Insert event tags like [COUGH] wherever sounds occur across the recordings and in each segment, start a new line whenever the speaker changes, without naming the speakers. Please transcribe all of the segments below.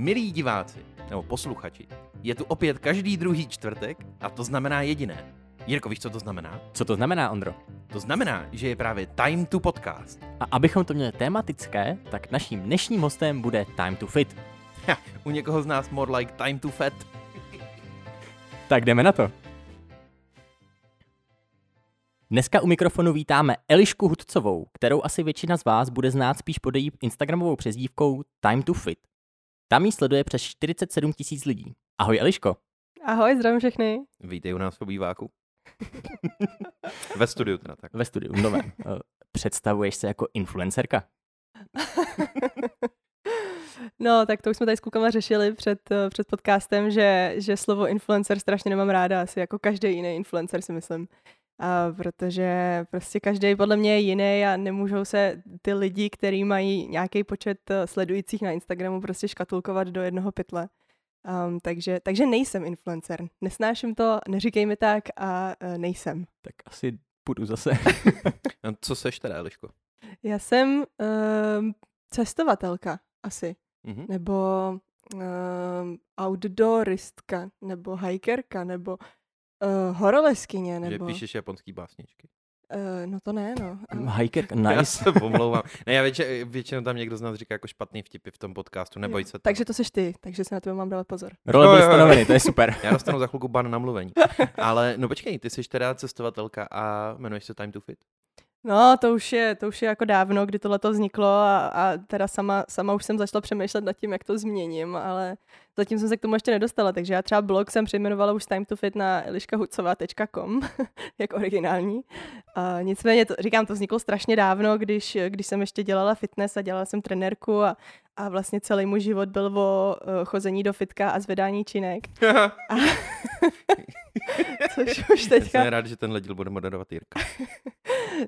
Milí diváci, nebo posluchači, je tu opět každý druhý čtvrtek a to znamená jediné. Jirko, víš, co to znamená?
Co to znamená, Ondro?
To znamená, že je právě Time to Podcast.
A abychom to měli tematické, tak naším dnešním hostem bude Time to Fit.
Ha, u někoho z nás more like Time to Fat.
Tak jdeme na to. Dneska u mikrofonu vítáme Elišku Hudcovou, kterou asi většina z vás bude znát spíš pod její Instagramovou přezdívkou Time to Fit. Tam jí sleduje přes 47 tisíc lidí. Ahoj Eliško.
Ahoj, zdravím všechny.
Vítej u nás v obýváku. [LAUGHS] Ve studiu teda tak.
Ve studiu, v novém. [LAUGHS] Eh, Představuješ se jako influencerka? [LAUGHS]
No, tak to už jsme tady s klukama řešili před, eh, před podcastem, že, že slovo influencer strašně nemám ráda, asi jako každý jiný influencer si myslím. A protože prostě každý podle mě je jiný a nemůžou se ty lidi, kteří mají nějaký počet eh, sledujících na Instagramu, prostě škatulkovat do jednoho pytle. Um, takže, takže nejsem influencer. Nesnáším to, neříkej mi tak a uh, nejsem.
Tak asi půjdu zase.
A [LAUGHS] co seš teda, Eliško?
Já jsem um, cestovatelka asi.
Mhm.
nebo um, outdooristka, nebo hikerka, nebo uh, horoleskyně,
Že
nebo...
píšeš japonský básničky.
Uh, no to ne, no. [LAUGHS] Uh,
Hiker, [LAUGHS]
Já
nice.
se pomlouvám. Ne, já větši, většinou tam někdo z nás říká jako špatný vtipy v tom podcastu, neboj se. toho.
takže to seš ty, takže se na to mám dávat pozor.
Role
Jo,
byly stanoveny, to je super. [LAUGHS]
Já dostanu za chvilku ban na mluvení. Ale no počkej, ty jsi teda cestovatelka a jmenuješ se Time to Fit.
No, to už je, to už je jako dávno, kdy tohle to vzniklo a, a teda sama, sama už jsem začala přemýšlet nad tím, jak to změním, ale zatím jsem se k tomu ještě nedostala, takže já třeba blog jsem přejmenovala už z time to fit na eliškahucová.com, [LAUGHS] jak originální. A nicméně, to, říkám, to vzniklo strašně dávno, když, když jsem ještě dělala fitness a dělala jsem trenérku a, a vlastně celý můj život byl o eh, chození do fitka a zvedání činek. [LAUGHS] A, [LAUGHS] což už teďka...
Jsem rád, že tenhle díl bude moderovat Jirka.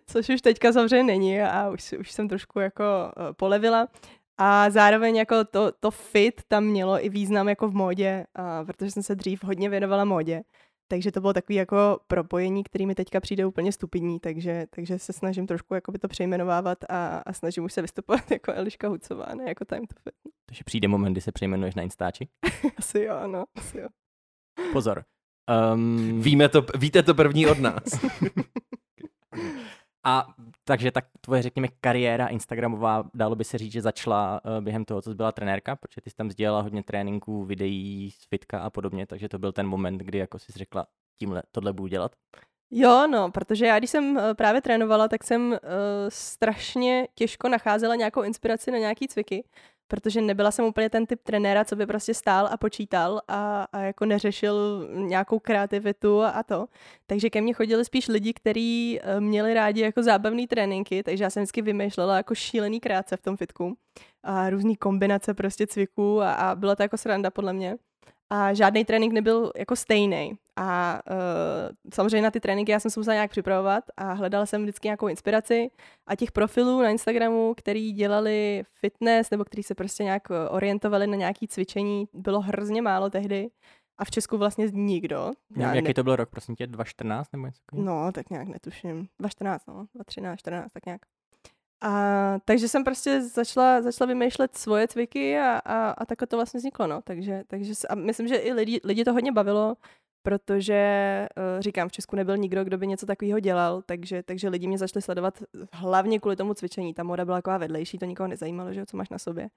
což už teďka samozřejmě není a už, už jsem trošku jako uh, polevila. A zároveň jako to, to fit tam mělo i význam jako v módě, uh, protože jsem se dřív hodně věnovala módě. Takže to bylo takový jako propojení, který mi teďka přijde úplně stupidní, takže, takže se snažím trošku jakoby to přejmenovávat a, a snažím už se vystupovat [LAUGHS] jako Eliška Hucová, ne jako Time to Fit.
Takže přijde moment, kdy se přejmenuješ na Instači. [LAUGHS]
Asi jo, ano, asi jo.
Pozor. Um,
Víme to, víte to první od nás. [LAUGHS]
A takže tak tvoje, řekněme, kariéra Instagramová, dalo by se říct, že začala uh, během toho, co jsi byla trenérka, protože ty jsi tam sdělala hodně tréninků, videí, fitka a podobně, takže to byl ten moment, kdy jako jsi řekla, tímhle, tohle budu dělat.
Jo, no, protože já když jsem eh, právě trénovala, tak jsem uh, strašně těžko nacházela nějakou inspiraci na nějaký cviky, protože nebyla jsem úplně ten typ trenéra, co by prostě stál a počítal a, a jako neřešil nějakou kreativitu a, a to. Takže ke mně chodili spíš lidi, kteří uh, měli rádi jako zábavné tréninky, takže já jsem vždycky vymýšlela jako šílený krátce v tom fitku a různý kombinace prostě cviků a, a byla to jako sranda podle mě a žádný trénink nebyl jako stejný. A uh, samozřejmě na ty tréninky já jsem se musela nějak připravovat a hledala jsem vždycky nějakou inspiraci a těch profilů na Instagramu, který dělali fitness nebo který se prostě nějak eh, orientovali na nějaký cvičení, bylo hrozně málo tehdy a v Česku vlastně nikdo.
Nevím, jaký to byl rok, prosím tě, 2014 nebo něco takového?
No, tak nějak netuším. 2014, no, 2013, 14, tak nějak. A takže jsem prostě začala, začala vymýšlet svoje cviky a, a, a takhle to vlastně vzniklo, no. Takže, takže a myslím, že i lidi, lidi to hodně bavilo, protože uh, říkám, v Česku nebyl nikdo, kdo by něco takového dělal, takže, takže lidi mě začali sledovat hlavně kvůli tomu cvičení. Ta moda byla taková vedlejší, to nikoho nezajímalo, že co máš na sobě.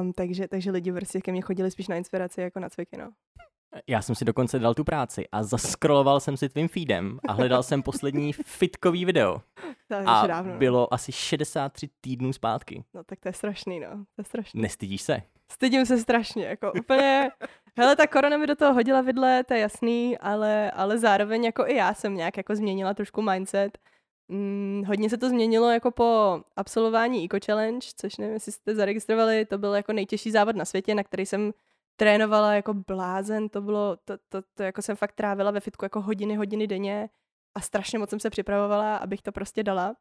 Um, takže, takže lidi prostě ke mně chodili spíš na inspiraci jako na cviky, no.
Já jsem si dokonce dal tu práci a zaskroloval jsem si tvým feedem a hledal jsem poslední fitkový video.
To je
A
dávno, no.
bylo asi 63 týdnů zpátky.
no. tak to je strašný, no. To je strašný.
Nestydíš se?
Stydím se strašně, jako úplně, hele, ta korona mi do toho hodila vidle, to je jasný, ale, ale zároveň jako i já jsem nějak jako změnila trošku mindset. Mm, hodně se to změnilo jako po absolvování Eco Challenge, což nevím, jestli jste zaregistrovali, to byl jako nejtěžší závod na světě, na který jsem trénovala jako blázen, to bylo, to, to, to jako jsem fakt trávila ve fitku jako hodiny, hodiny denně a strašně moc jsem se připravovala, abych to prostě dala.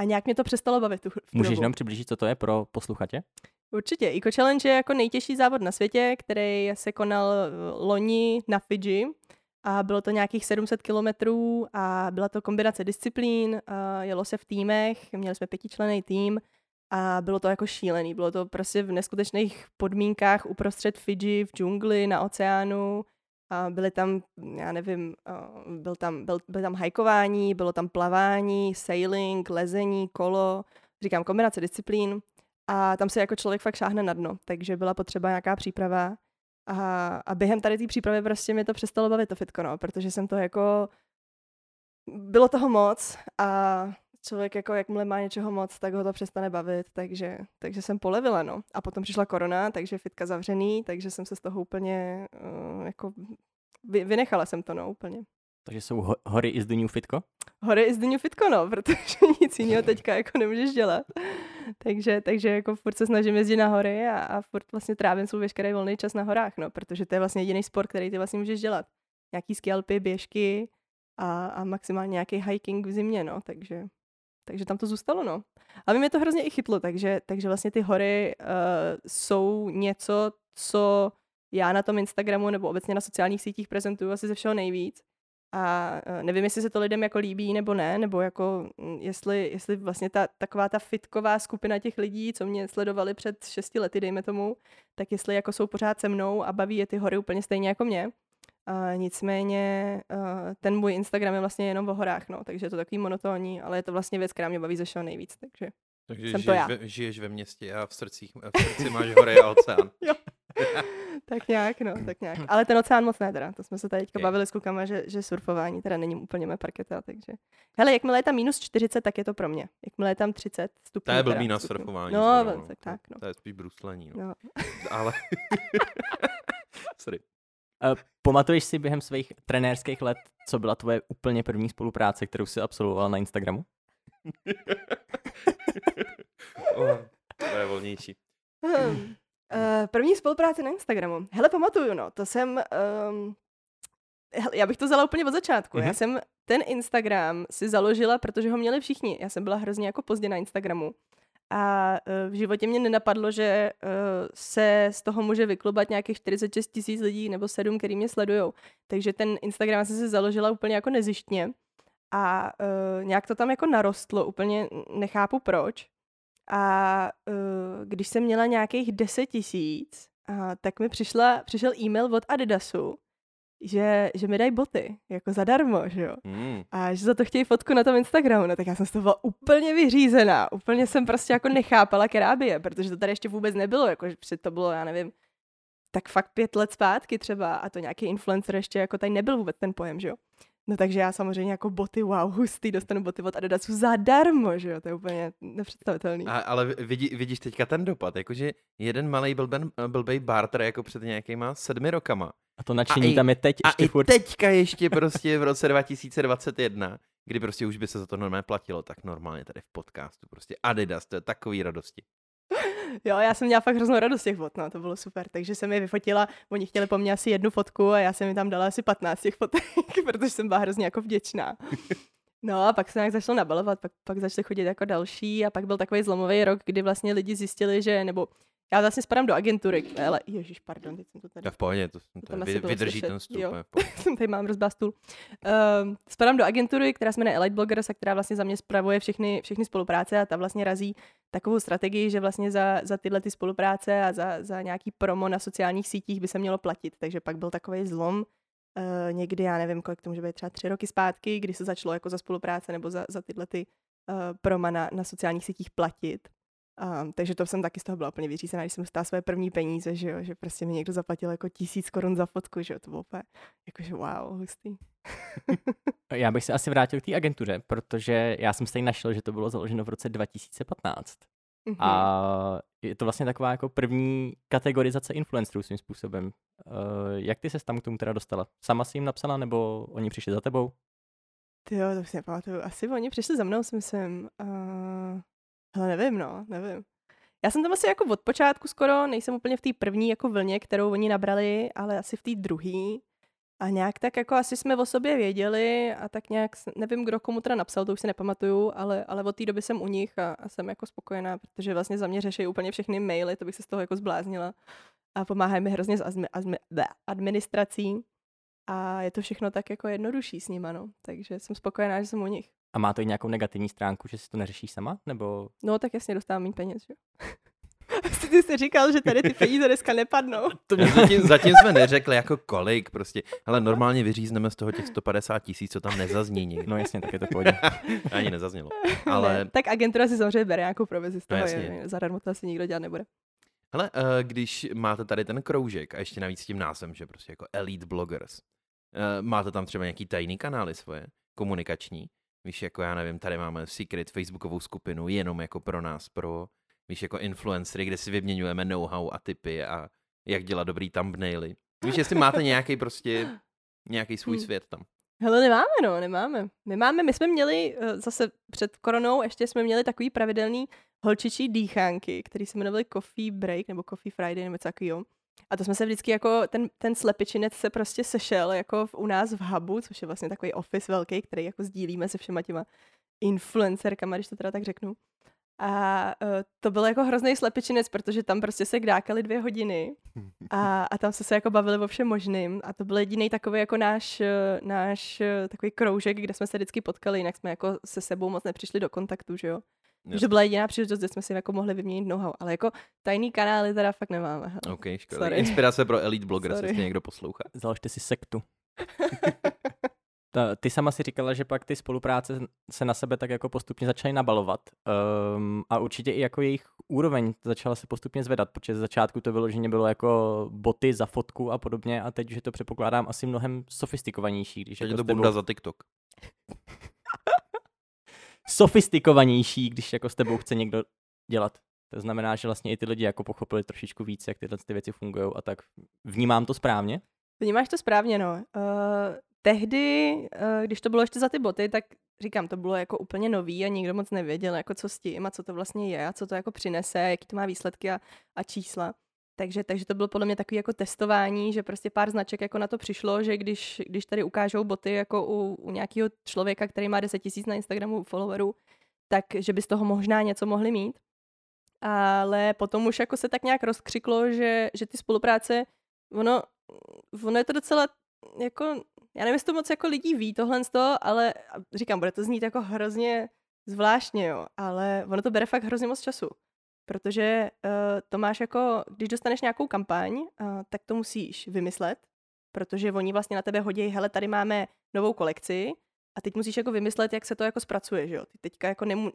A nějak mě to přestalo bavit tu, v
Můžeš
dobu.
nám přiblížit, co to je pro posluchače?
Určitě. Eco Challenge je jako nejtěžší závod na světě, který se konal eh, loni na Fidži. A bylo to nějakých 700 kilometrů a byla to kombinace disciplín, a jelo se v týmech, měli jsme pětičlený tým a bylo to jako šílený. Bylo to prostě v neskutečných podmínkách uprostřed Fidži, v džungli, na oceánu. A byly tam, já nevím, byl tam, byl, byly tam hajkování, bylo tam plavání, sailing, lezení, kolo, říkám kombinace disciplín. A tam se jako člověk fakt šáhne na dno, takže byla potřeba nějaká příprava. A, a během tady té přípravy prostě mi to přestalo bavit to fitko, no, protože jsem to jako... Bylo toho moc a člověk jako jakmile má něčeho moc, tak ho to přestane bavit, takže, takže jsem polevila, no. A potom přišla korona, takže fitka zavřený, takže jsem se z toho úplně uh, jako vy, vynechala jsem to, no, úplně.
Takže jsou ho- hory is the new fitko?
Hory is the new fitko, no, [LAUGHS] protože nic jiného teďka jako nemůžeš dělat. takže, takže jako furt se snažím jezdit na hory a, a furt vlastně trávím svůj veškerý volný čas na horách, no, protože to je vlastně jediný sport, který ty vlastně můžeš dělat. Nějaký skialpy, běžky a, a maximálně nějaký hiking v zimě, no, takže takže tam to zůstalo, no. A mě to hrozně i chytlo, takže, takže vlastně ty hory uh, jsou něco, co já na tom Instagramu nebo obecně na sociálních sítích prezentuju asi ze všeho nejvíc. A uh, nevím, jestli se to lidem jako líbí nebo ne, nebo jako mm, jestli, jestli vlastně ta, taková ta fitková skupina těch lidí, co mě sledovali před šesti lety, dejme tomu, tak jestli jako jsou pořád se mnou a baví je ty hory úplně stejně jako mě. Uh, nicméně uh, ten můj Instagram je vlastně jenom o horách, no, takže je to takový monotónní, ale je to vlastně věc, která mě baví ze všeho nejvíc, takže,
takže
jsem
žiješ,
to já.
Ve, žiješ ve městě a v, srdcích, v srdci máš hory a oceán. [LAUGHS]
jo. tak nějak, no, tak nějak. Ale ten oceán moc ne teda, to jsme se tady teďka bavili s klukama, že, že surfování teda není úplně moje parketa, takže. Hele, jakmile je tam minus 40, tak je to pro mě. Jakmile je tam 30 stupňů.
To je blbý na surfování.
No,
zrovna,
tak, tak, no.
To je spíš bruslení, no.
no.
Ale... [LAUGHS] [LAUGHS] Sorry.
Uh, pamatuješ si během svých trenérských let, co byla tvoje úplně první spolupráce, kterou jsi absolvoval na Instagramu? [LAUGHS]
oh, to je volnější.
Uh, první spolupráce na Instagramu. Hele, pamatuju, no, to jsem... Um, hele, já bych to vzala úplně od začátku. Mm-hmm. Já
Mhm.
jsem ten Instagram si založila, protože ho měli všichni. Já jsem byla hrozně jako pozdě na Instagramu. A uh, v životě mě nenapadlo, že uh, se z toho může vyklubat nějakých 46 tisíc lidí nebo 7, který mě sledujou. Takže ten Instagram jsem si založila úplně jako nezištně. A uh, nějak to tam jako narostlo, úplně nechápu proč. A uh, když jsem měla nějakých 10 tisíc, uh, tak mi přišla, přišel e-mail od Adidasu, že, že mi dají boty, jako zadarmo, že jo.
Mm.
A že za to chtějí fotku na tom Instagramu, no tak já jsem z toho byla úplně vyřízená, úplně jsem prostě jako nechápala kerábie, protože to tady ještě vůbec nebylo, jako že před to bylo, já nevím, tak fakt pět let zpátky třeba a to nějaký influencer ještě jako tady nebyl vůbec ten pojem, že jo. No takže já samozřejmě jako boty, wow, hustý, dostanu boty od Adidasu zadarmo, že jo, to je úplně nepředstavitelný.
A, ale vidí, vidíš teďka ten dopad, jakože jeden malý blben, blbej barter jako před nějakýma sedmi rokama.
A to nadšení
i-
tam je teď
A
ještě
i
furt.
teďka ještě prostě v roce 2021, kdy prostě už by se za to normálně platilo, tak normálně tady v podcastu prostě Adidas, to je takový radosti. [LAUGHS]
Jo, já jsem měla fakt hroznou radost těch fot, no, to bylo super. Takže jsem je vyfotila, oni chtěli po mně asi jednu fotku a já jsem mi tam dala asi 15 těch fotek, [LAUGHS] protože jsem byla hrozně jako vděčná. [LAUGHS] No a pak se nějak začalo nabalovat, pak, pak začaly chodit jako další a pak byl takový zlomový rok, kdy vlastně lidi zjistili, že, nebo já vlastně spadám do agentury, ale ježiš, pardon, teď jsem to tady
To je v pohodě, to, to
asi
vy,
bylo
vydrží
slyšet,
ten stůl.
jo. [LAUGHS] tady mám rozbá stůl. Uh, spadám do agentury, která se jmenuje Elite Bloggers a která vlastně za mě spravuje všechny, všechny spolupráce a ta vlastně razí takovou strategii, že vlastně za, za tyhle ty spolupráce a za, za nějaký promo na sociálních sítích by se mělo platit. Takže pak byl takový zlom, uh, někdy, já nevím, kolik to může být, třeba tři roky zpátky, kdy se začalo jako za spolupráce nebo za, za tyhle ty uh, proma na, na sociálních sítích platit. Um, takže to jsem taky z toho byla úplně vyřízená, když jsem dostala své první peníze, že jo, že prostě mi někdo zaplatil jako tisíc korun za fotku, že jo, to bylo úplně, jakože wow, hustý. [LAUGHS]
Já bych se asi vrátil k té agentuře, protože já jsem se tady našel, že to bylo založeno v roce 2015.
Mhm.
A je to vlastně taková jako první kategorizace influencerů svým způsobem. Uh, jak ty se tam k tomu teda dostala? Sama si jim napsala, nebo oni přišli za tebou?
Ty jo, to si nepamatuju. Asi oni přišli za mnou, si myslím. Uh, hele, nevím, no, nevím. Já jsem tam asi jako od počátku skoro, nejsem úplně v té první jako vlně, kterou oni nabrali, ale asi v té druhé. A nějak tak jako asi jsme o sobě věděli a tak nějak, nevím, kdo komu teda napsal, to už si nepamatuju, ale, ale od té doby jsem u nich a, a jsem jako spokojená, protože vlastně za mě řeší úplně všechny maily, to bych se z toho jako zbláznila. A pomáhají mi hrozně s azmi, azmi, administrací a je to všechno tak jako jednodušší s nima, no. Takže jsem spokojená, že jsem u nich.
A má to i nějakou negativní stránku, že si to neřešíš sama? Nebo
No tak jasně dostávám méně peněz, že? [LAUGHS] Asi ty jsi říkal, že tady ty peníze dneska nepadnou. [LAUGHS]
To mě zatím, zatím jsme neřekli jako kolik prostě, ale normálně vyřízneme z toho těch 150 tisíc, co tam nezazní nikdy.
no jasně, tak je to pohodě. [LAUGHS]
Ani nezaznělo.
Ne,
Ale
tak agentura si samozřejmě bere nějakou provizi z
No
toho,
jasně.
zadarmo to asi nikdo dělat nebude.
hele, eh, když máte tady ten kroužek a ještě navíc s tím názvem, že prostě jako Elite Bloggers, eh, máte tam třeba nějaký tajný kanály svoje, komunikační, víš, jako já nevím, tady máme secret facebookovou skupinu jenom jako pro nás, pro, víš, jako influencery, kde si vyměňujeme know-how a tipy a jak dělat dobrý thumbnaily. Víš, jestli máte nějaký prostě, nějaký svůj
Hmm.
svět tam.
Hele, nemáme, no, nemáme. My máme, my jsme měli eh, zase před koronou, ještě jsme měli takový pravidelný holčičí dýchánky, který se jmenovaly Coffee Break nebo Coffee Friday nebo něco takového. A to jsme se vždycky jako, ten, ten slepičinec se prostě sešel jako v, u nás v Hubu, což je vlastně takový office velký, který jako sdílíme se všema těma influencerkama, když to teda tak řeknu. A uh, to byl jako hrozný slepičinec, protože tam prostě se kdákali dvě hodiny a, a tam se se jako bavili o všem možným a to byl jediný takový jako náš, eh, náš eh, takový kroužek, kde jsme se vždycky potkali, jinak jsme jako se sebou moc nepřišli do kontaktu, že jo. Takže to byla jediná příležitost, kde jsme si jako mohli vyměnit know-how, ale jako tajný kanály teda fakt nemáme. hele.
OK, škoda.
Sorry.
Inspirace pro Elite Bloggers,
Sorry.
jestli někdo poslouchá.
Založte si sektu. [LAUGHS] Ta, ty sama si říkala, že pak ty spolupráce se na sebe tak jako postupně začaly nabalovat um, a určitě i jako jejich úroveň začala se postupně zvedat, protože z začátku to vyloženě bylo jako boty za fotku a podobně a teď už je to předpokládám asi mnohem sofistikovanější. Když
Teď
jako
je to
s tebou-
bunda za TikTok. [LAUGHS]
sofistikovanější, když jako s tebou chce někdo dělat. To znamená, že vlastně i ty lidi jako pochopili trošičku víc, jak tyhle ty věci fungují a tak vnímám to správně.
Vnímáš to správně, no. Uh, tehdy, uh, když to bylo ještě za ty boty, tak říkám, to bylo jako úplně nový a nikdo moc nevěděl, jako co s tím a co to vlastně je a co to jako přinese, jaký to má výsledky a, a čísla. Takže, takže to bylo podle mě takový jako testování, že prostě pár značek jako na to přišlo, že když, když tady ukážou boty jako u, u nějakého člověka, který má 10 tisíc na Instagramu followerů, tak že by z toho možná něco mohli mít. Ale potom už jako se tak nějak rozkřiklo, že, že ty spolupráce, ono, ono je to docela jako, já nevím, jestli to moc jako lidí ví tohle z toho, ale říkám, bude to znít jako hrozně zvláštně, jo, ale ono to bere fakt hrozně moc času. Protože uh, to máš jako, když dostaneš nějakou kampaň, uh, tak to musíš vymyslet, protože oni vlastně na tebe hodí, hele, tady máme novou kolekci a teď musíš jako vymyslet, jak se to jako zpracuje, že jo. Ty teďka jako, nemu,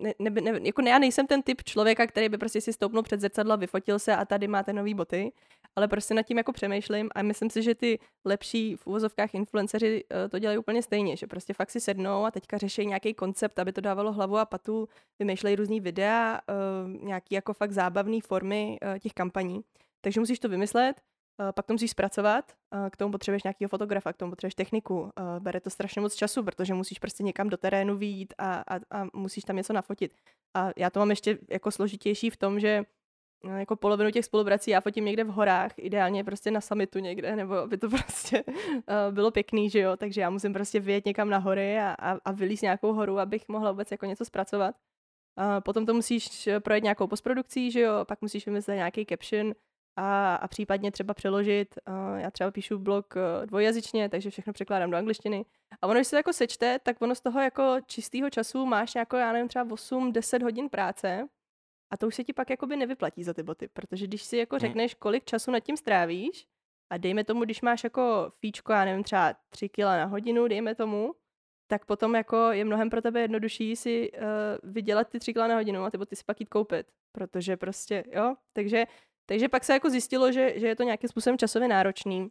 ne, ne, ne, jako ne, já nejsem ten typ člověka, který by prostě si stoupnul před zrcadlo, vyfotil se a tady máte nový boty, ale prostě nad tím jako přemýšlím a myslím si, že ty lepší v úvozovkách influenceři uh, to dělají úplně stejně, že prostě fakt si sednou a teďka řeší nějaký koncept, aby to dávalo hlavu a patu, vymýšlejí různý videa, uh, nějaký jako fakt zábavné formy uh, těch kampaní. Takže musíš to vymyslet, pak to musíš zpracovat, uh, k tomu potřebuješ nějakého fotografa, k tomu potřebuješ techniku, uh, bere to strašně moc času, protože musíš prostě někam do terénu výjít a, a, a musíš tam něco nafotit. A já to mám ještě jako složitější v tom, že jako polovinu těch spoluprací já fotím někde v horách, ideálně prostě na summitu někde, nebo aby to [LAUGHS] prostě bylo pěkný, že jo, takže já musím prostě vyjet někam na hory a, a, a vylíst nějakou horu, abych mohla vůbec jako něco zpracovat. Uh, potom to musíš projet nějakou postprodukcí, že jo, pak musíš vymyslet nějaký caption a, a případně třeba přeložit. Uh, já třeba píšu blog uh, dvojjazyčně, takže všechno překládám do angličtiny. A ono, když se to jako sečte, tak ono z toho jako čistého času máš jako, já nevím, třeba 8-10 hodin práce, a to už se ti pak jakoby nevyplatí za ty boty, protože když si jako
Hmm.
řekneš, kolik času nad tím strávíš, a dejme tomu, když máš jako fíčko, já nevím, třeba 3 kila na hodinu, dejme tomu, tak potom jako je mnohem pro tebe jednodušší si uh, vydělat ty 3 kila na hodinu a ty boty si pak jít koupit, protože prostě, jo, takže, takže pak se jako zjistilo, že, že je to nějakým způsobem časově náročný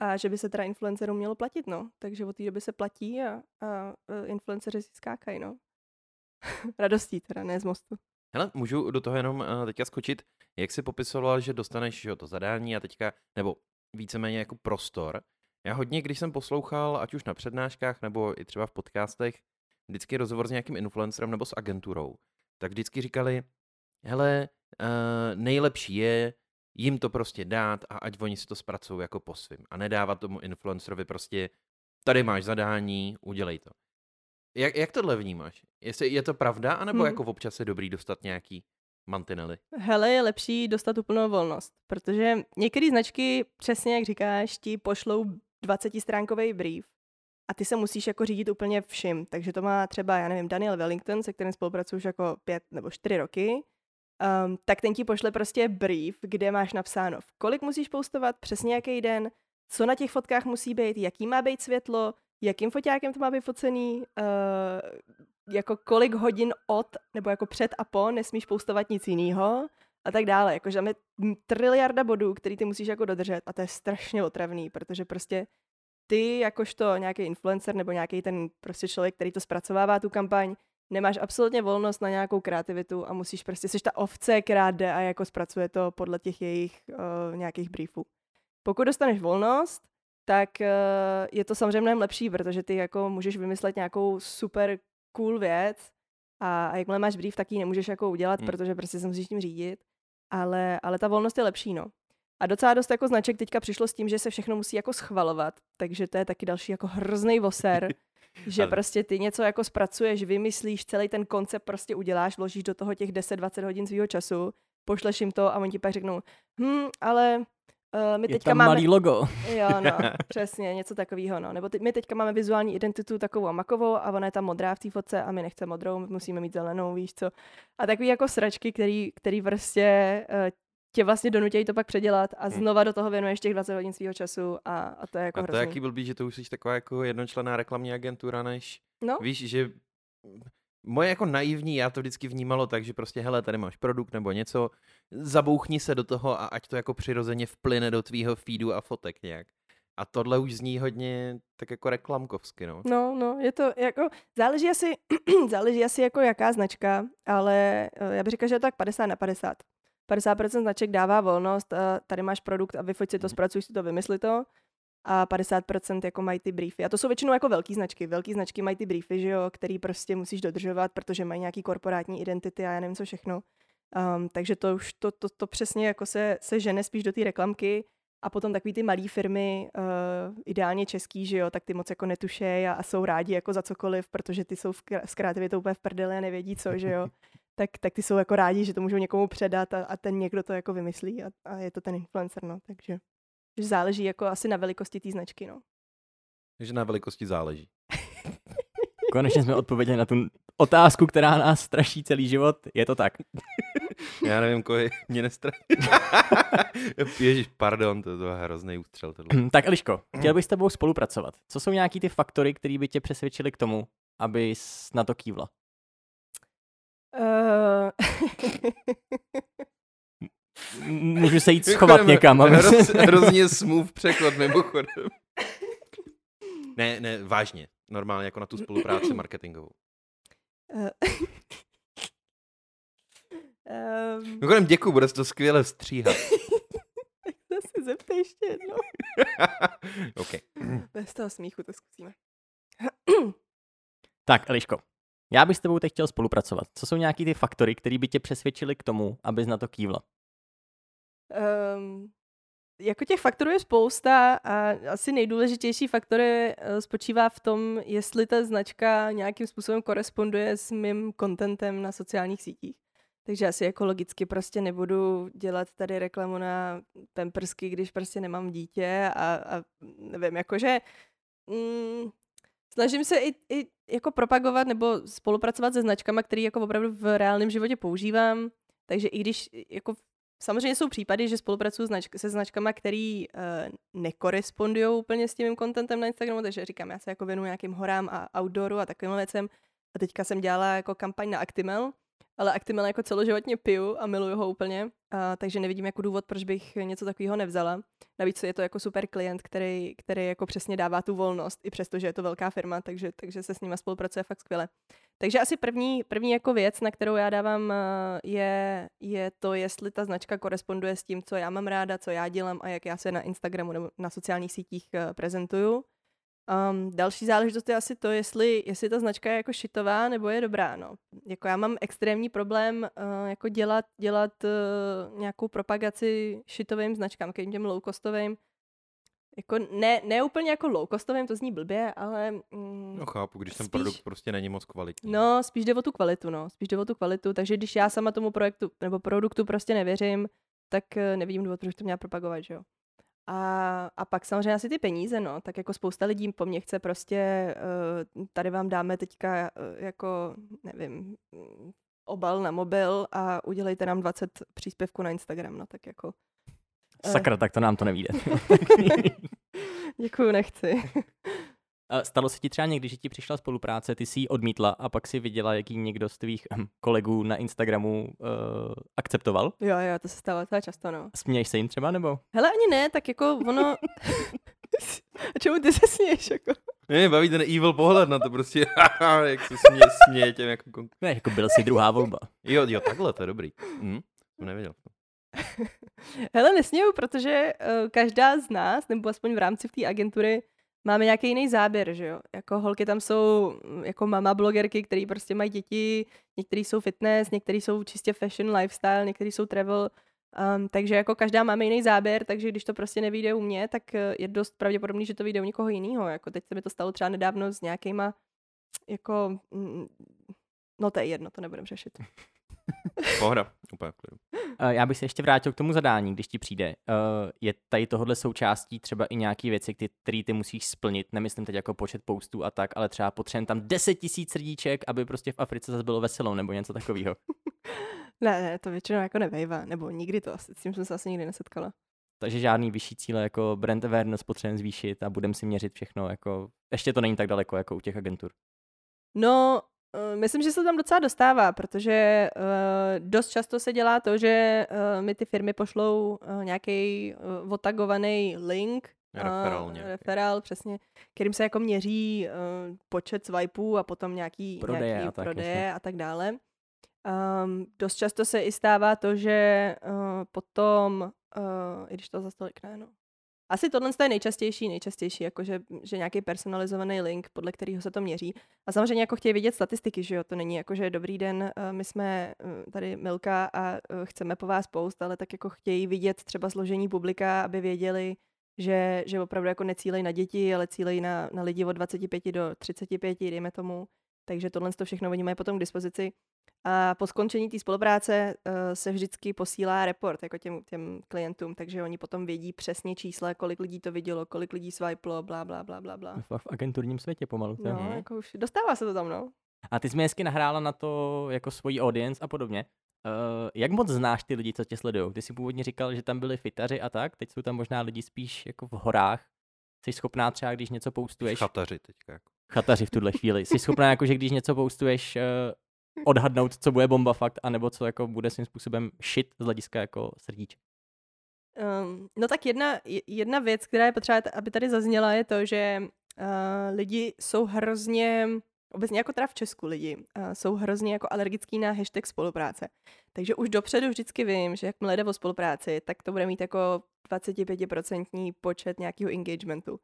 a že by se teda influencerům mělo platit, no. Takže od té doby se platí a, a uh, influenceři si skákají, no. [LAUGHS] Radostí teda, ne z mostu.
Hele, můžu do toho jenom uh, teďka skočit, jak jsi popisoval, že dostaneš že to zadání a teďka, nebo víceméně jako prostor. Já hodně, když jsem poslouchal, ať už na přednáškách, nebo i třeba v podcastech, vždycky rozhovor s nějakým influencerem nebo s agenturou, tak vždycky říkali, hele, uh, nejlepší je jim to prostě dát a ať oni si to zpracují jako po svým. A nedávat tomu influencerovi prostě, tady máš zadání, udělej to. Jak, jak tohle vnímáš? Jestli je to pravda, anebo
Hmm.
jako občas je dobrý dostat nějaký mantinely?
Hele, je lepší dostat úplnou volnost, protože některé značky, přesně jak říkáš, ti pošlou 20-stránkový brief a ty se musíš jako řídit úplně vším. Takže to má třeba, já nevím, Daniel Wellington, se kterým spolupracuji už jako pět nebo čtyři roky, um, tak ten ti pošle prostě brief, kde máš napsáno, kolik musíš postovat, přesně jaký den, co na těch fotkách musí být, jaký má být světlo, jakým foťákem to má být focený, uh, jako kolik hodin od, nebo jako před a po nesmíš postovat nic jiného a tak dále. Jakože tam je triliarda bodů, který ty musíš jako dodržet a to je strašně otravný, protože prostě ty jakožto nějaký influencer nebo nějaký ten prostě člověk, který to zpracovává tu kampaň, nemáš absolutně volnost na nějakou kreativitu a musíš prostě, jsi ta ovce, která jde a jako zpracuje to podle těch jejich uh, nějakých briefů. Pokud dostaneš volnost, tak uh, je to samozřejmě mnohem lepší, protože ty jako můžeš vymyslet nějakou super cool věc a, a jakmile máš brief, tak ji nemůžeš jako udělat, hmm. protože prostě se musíš tím řídit, ale, ale ta volnost je lepší, no. A docela dost jako značek teďka přišlo s tím, že se všechno musí jako schvalovat, takže to je taky další jako hrozný voser, [LAUGHS] že prostě ty něco jako zpracuješ, vymyslíš, celý ten koncept prostě uděláš, vložíš do toho těch 10-20 hodin svého času, pošleš jim to a oni ti pak řeknou, hm, ale uh, my
je
teďka
tam
máme...
malý logo. [LAUGHS]
Jo, no, [LAUGHS] přesně, něco takového, no. Nebo te- my teďka máme vizuální identitu takovou a makovou a ona je tam modrá v té fotce a my nechceme modrou, my musíme mít zelenou, víš co. A takový jako sračky, který, který prostě uh, tě vlastně donutějí to pak předělat a znova do toho věnuješ těch 20 hodin svého času a, a to je jako
A to
hrozný.
je jaký blbý, že to už jsi taková jako jednočlená reklamní agentura, než
No,
víš, že moje jako naivní, já to vždycky vnímalo tak, že prostě hele, tady máš produkt nebo něco, zabouchni se do toho a ať to jako přirozeně vplyne do tvýho feedu a fotek nějak. A tohle už zní hodně tak jako reklamkovsky, no.
no, no, je to jako, záleží asi, [CLEARS THROAT] záleží asi jako jaká značka, ale eh, já bych řekla, že je to tak 50 na 50. 50% značek dává volnost, a tady máš produkt a vyfoť si to, zpracuj si to, vymysli to. A 50% jako mají ty briefy. A to jsou většinou jako velké značky. Velké značky mají ty briefy, že jo, který prostě musíš dodržovat, protože mají nějaký korporátní identity a já nevím co všechno. Um, takže to už to, to, to přesně jako se, se žene spíš do té reklamky a potom takový ty malé firmy, uh, ideálně český, že jo, tak ty moc jako netušejí a, a jsou rádi jako za cokoliv, protože ty jsou v, s kreativitou úplně v prdeli a nevědí co, že jo. [LAUGHS] Tak, tak ty jsou jako rádi, že to můžou někomu předat a, a ten někdo to jako vymyslí a, a je to ten influencer, no, takže že záleží jako asi na velikosti té značky, no.
Takže na velikosti záleží. [LAUGHS]
Konečně jsme odpověděli na tu otázku, která nás straší celý život. Je to tak. [LAUGHS]
Já nevím, koho je, mě nestraší. [LAUGHS] Ježiš, pardon, to, to je hrozný ústřel. Tohle. [CLEARS THROAT]
tak Eliško, [CLEARS THROAT] chtěl bych s tebou spolupracovat. Co jsou nějaký ty faktory, které by tě přesvědčily k tomu, aby na to kývla?
Uh... [LAUGHS]
Můžu se jít schovat někam. Aby...
Hroz, hrozně [LAUGHS] smooth překlad mimochodem. Ne, ne, vážně. Normálně jako na tu spolupráci marketingovou.
Uh... Um...
Mimochodem děkuji, bude to skvěle stříhat. [LAUGHS]
tak to si zeptej ještě jednou.
OK.
Bez toho smíchu to zkusíme.
tak, Eliško, já bych s tebou teď chtěl spolupracovat. Co jsou nějaký ty faktory, které by tě přesvědčily k tomu, abys na to kývla?
Um, jako těch faktorů je spousta a asi nejdůležitější faktor je, spočívá v tom, jestli ta značka nějakým způsobem koresponduje s mým contentem na sociálních sítích. Takže asi jako logicky prostě nebudu dělat tady reklamu na pampersky, když prostě nemám dítě a, a nevím, jakože mm, snažím se i, i jako propagovat nebo spolupracovat se značkama, které jako opravdu v reálném životě používám. Takže i když jako Samozřejmě jsou případy, že spolupracuju značk- se značkama, který uh, nekorespondují úplně s tím contentem na Instagramu, takže říkám, já se jako věnuju nějakým horám a outdooru a takovým věcem. A teďka jsem dělala jako kampaň na Actimel, ale Actimel jako celoživotně piju a miluju ho úplně, uh, takže nevidím jako důvod, proč bych něco takového nevzala. Navíc je to jako super klient, který, který jako přesně dává tu volnost, i přesto, že je to velká firma, takže, takže se s nima spolupracuje fakt skvěle. Takže asi první, první jako věc, na kterou já dávám, je, je to, jestli ta značka koresponduje s tím, co já mám ráda, co já dělám a jak já se na Instagramu nebo na sociálních sítích prezentuju. Um, další záležitost je asi to, jestli, jestli ta značka je jako šitová nebo je dobrá. No. Jako já mám extrémní problém uh, jako dělat, dělat uh, nějakou propagaci šitovým značkám, k těm low-costovým. Jako ne, ne úplně jako low-costovým, to zní blbě, ale... Mm,
no chápu, když ten
spíš,
produkt prostě není moc kvalitní.
No, spíš jde o tu kvalitu, no. Spíš jde o tu kvalitu, takže když já sama tomu projektu nebo produktu prostě nevěřím, tak nevidím důvod, proč to měla propagovat, že jo. A, a pak samozřejmě asi ty peníze, no, tak jako spousta lidí po mně chce prostě, uh, tady vám dáme teďka uh, jako, nevím, obal na mobil a udělejte nám 20 příspěvků na Instagram, no tak jako.
Sakra, tak to nám to nevíde. [LAUGHS] [LAUGHS]
Děkuju, nechci.
Stalo se ti třeba někdy, že ti přišla spolupráce, ty si ji odmítla a pak si viděla, jaký někdo z tvých hm, kolegů na Instagramu uh, akceptoval?
Jo, jo, to se stalo docela často, no.
Směješ se jim třeba, nebo?
Hele, ani ne, tak jako ono... [LAUGHS] a čemu ty se směješ, jako?
Ne, baví ten evil pohled na to prostě, [LAUGHS] jak se směje, směje těm jako... Kon...
Ne, jako byl si druhá volba.
Jo, jo, takhle, to je dobrý. Hm, to nevěděl.
Hele, nesměju, protože uh, každá z nás, nebo aspoň v rámci v té agentury, máme nějaký jiný záběr, že jo. Jako holky tam jsou mm, jako mama blogerky, které prostě mají děti, některý jsou fitness, některý jsou čistě fashion, lifestyle, některý jsou travel, um, takže jako každá máme jiný záběr, takže když to prostě nevíde u mě, tak eh, je dost pravděpodobný, že to vyjde u někoho jiného. Jako teď se mi to stalo třeba nedávno s nějakýma jako, mm, no to je jedno, to nebudem řešit. [LAUGHS] [LAUGHS]
Pohra, úplně klidu.
Já bych se ještě vrátil k tomu zadání, když ti přijde. Eh, je tady tohle součástí třeba i nějaké věci, které ty musíš splnit? Nemyslím teď jako počet postů a tak, ale třeba potřebujeme tam 10 tisíc srdíček, aby prostě v Africe zase bylo veselo nebo něco takového. [LAUGHS] [LAUGHS]
ne, ne, to většinou jako nebejvá, nebo nikdy to, s tím jsem se asi nikdy nesetkala.
Takže žádný vyšší cíle jako brand awareness potřebujeme zvýšit a budeme si měřit všechno. Jako, ještě to není tak daleko jako u těch agentur.
No, Eh, myslím, že se tam docela dostává, protože uh, dost často se dělá to, že uh, mi ty firmy pošlou uh, nějaký uh, otagovaný link,
referál,
uh, referál, přesně, kterým se jako měří uh, počet swipeů a potom nějaký
prodeje,
nějaký
a, tak,
prodeje a tak dále. Um, dost často se i stává to, že uh, potom, uh, i když to za stolik ne, no, asi tohle je nejčastější, nejčastější, jakože že nějaký personalizovaný link, podle kterého se to měří. A samozřejmě jako chtějí vidět statistiky, že jo, to není jako, že dobrý den, eh, my jsme eh, tady Milka a eh, chceme po vás post, ale tak jako chtějí vidět třeba složení publika, aby věděli, že, že opravdu jako necílejí na děti, ale cílejí na, na lidi od 25 do 35, dejme tomu. Takže tohle to všechno oni mají potom k dispozici. A po skončení té spolupráce uh, se vždycky posílá report jako těm, těm klientům, takže oni potom vědí přesně čísla, kolik lidí to vidělo, kolik lidí swipelo, bla, bla, bla, bla, bla.
V, v agenturním světě pomalu.
No, hmm. jako už dostává se to tam, no.
A ty jsi mi hezky nahrála na to jako svoji audience a podobně. Uh, jak moc znáš ty lidi, co tě sledují? Ty jsi původně říkal, že tam byli fitaři a tak, teď jsou tam možná lidi spíš jako v horách. Jsi schopná třeba, když něco postuješ...
Chataři teďka. Jako.
Chataři v tuhle chvíli. Jsi schopná, jako, že když něco postuješ, uh, odhadnout, co bude bomba fakt, anebo co jako bude svým způsobem shit z hlediska jako srdíček.
Um, no tak jedna, jedna věc, která je potřeba, aby tady zazněla, je to, že uh, lidi jsou hrozně, obecně jako teda v Česku lidi, uh, jsou hrozně jako alergický na hashtag spolupráce. Takže už dopředu vždycky vím, že jakmile jde o spolupráci, tak to bude mít jako 25% počet nějakého engagementu.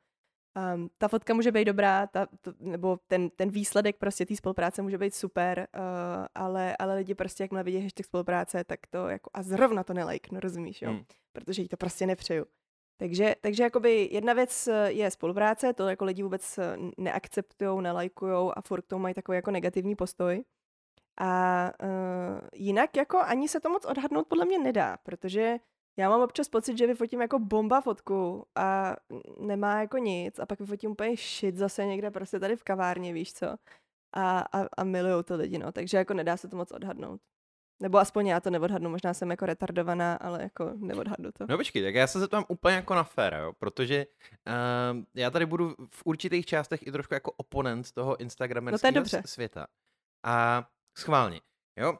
Um, ta fotka může být dobrá, ta, to, nebo ten, ten výsledek prostě té spolupráce může být super, uh, ale, ale lidi prostě, jakmile vidí hashtag spolupráce, tak to jako a zrovna to nelike, no rozumíš, jo? Hmm. Protože jí to prostě nepřeju. Takže, takže jakoby jedna věc eh, je spolupráce, to jako lidi vůbec eh, neakceptují, nelajkují a furt k tomu mají takový jako negativní postoj. A uh, jinak jako ani se to moc odhadnout podle mě nedá, protože já mám občas pocit, že vyfotím jako bomba fotku a nemá jako nic a pak vyfotím úplně shit zase někde prostě tady v kavárně, víš co. A, a, a milujou to lidi, no. Takže jako nedá se to moc odhadnout. Nebo aspoň já to neodhadnu, možná jsem jako retardovaná, ale jako neodhadnu to.
No počkej, tak já se zeptám úplně jako na fér, jo, protože uh, já tady budu v určitých částech i trošku jako oponent toho instagramerského no světa. A schválně, jo,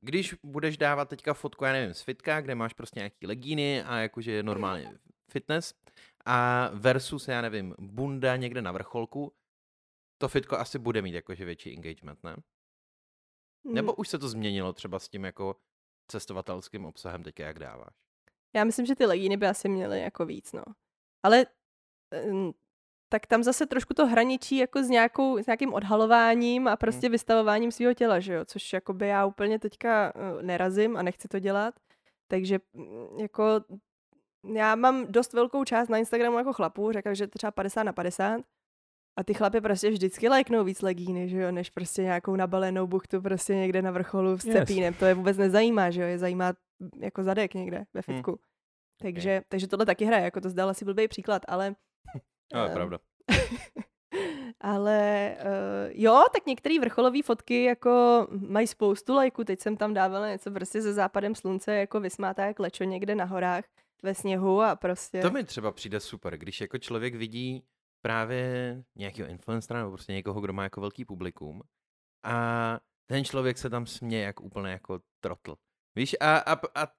když budeš dávat teďka fotku, já nevím, z fitka, kde máš prostě nějaký legíny a jakože normálně fitness a versus, já nevím, bunda někde na vrcholku, to fitko asi bude mít jakože větší engagement, ne? Nebo hmm. už se to změnilo třeba s tím jako cestovatelským obsahem teďka, jak dáváš?
Já myslím, že ty legíny by asi měly jako víc, no. Ale tak tam zase trošku to hraničí jako s, nějakou, s nějakým odhalováním a prostě hmm. vystavováním svého těla, že jo, což jakoby já úplně teďka uh, nerazím a nechci to dělat, takže mm, jako já mám dost velkou část na Instagramu jako chlapů, řekl, že třeba 50 na 50 a ty chlapy prostě vždycky lajknou víc legíny, že jo, než prostě nějakou nabalenou buchtu prostě někde na vrcholu s cepínem, yes. to je vůbec nezajímá, že jo, je zajímá jako zadek někde ve hmm. fitku. Hmm. Takže, takže tohle taky hraje, jako to zdal asi blbý příklad, ale... [LAUGHS]
No, je pravda. [LAUGHS]
ale uh, jo, tak některé vrcholové fotky jako mají spoustu lajků. Teď jsem tam dávala něco prostě se západem slunce, jako vysmátá jak lečo někde na horách ve sněhu a prostě...
To mi třeba přijde super, když jako člověk vidí právě nějakého influencera nebo prostě někoho, kdo má jako velký publikum a ten člověk se tam směje jak úplně jako trotl. Víš, a, a, a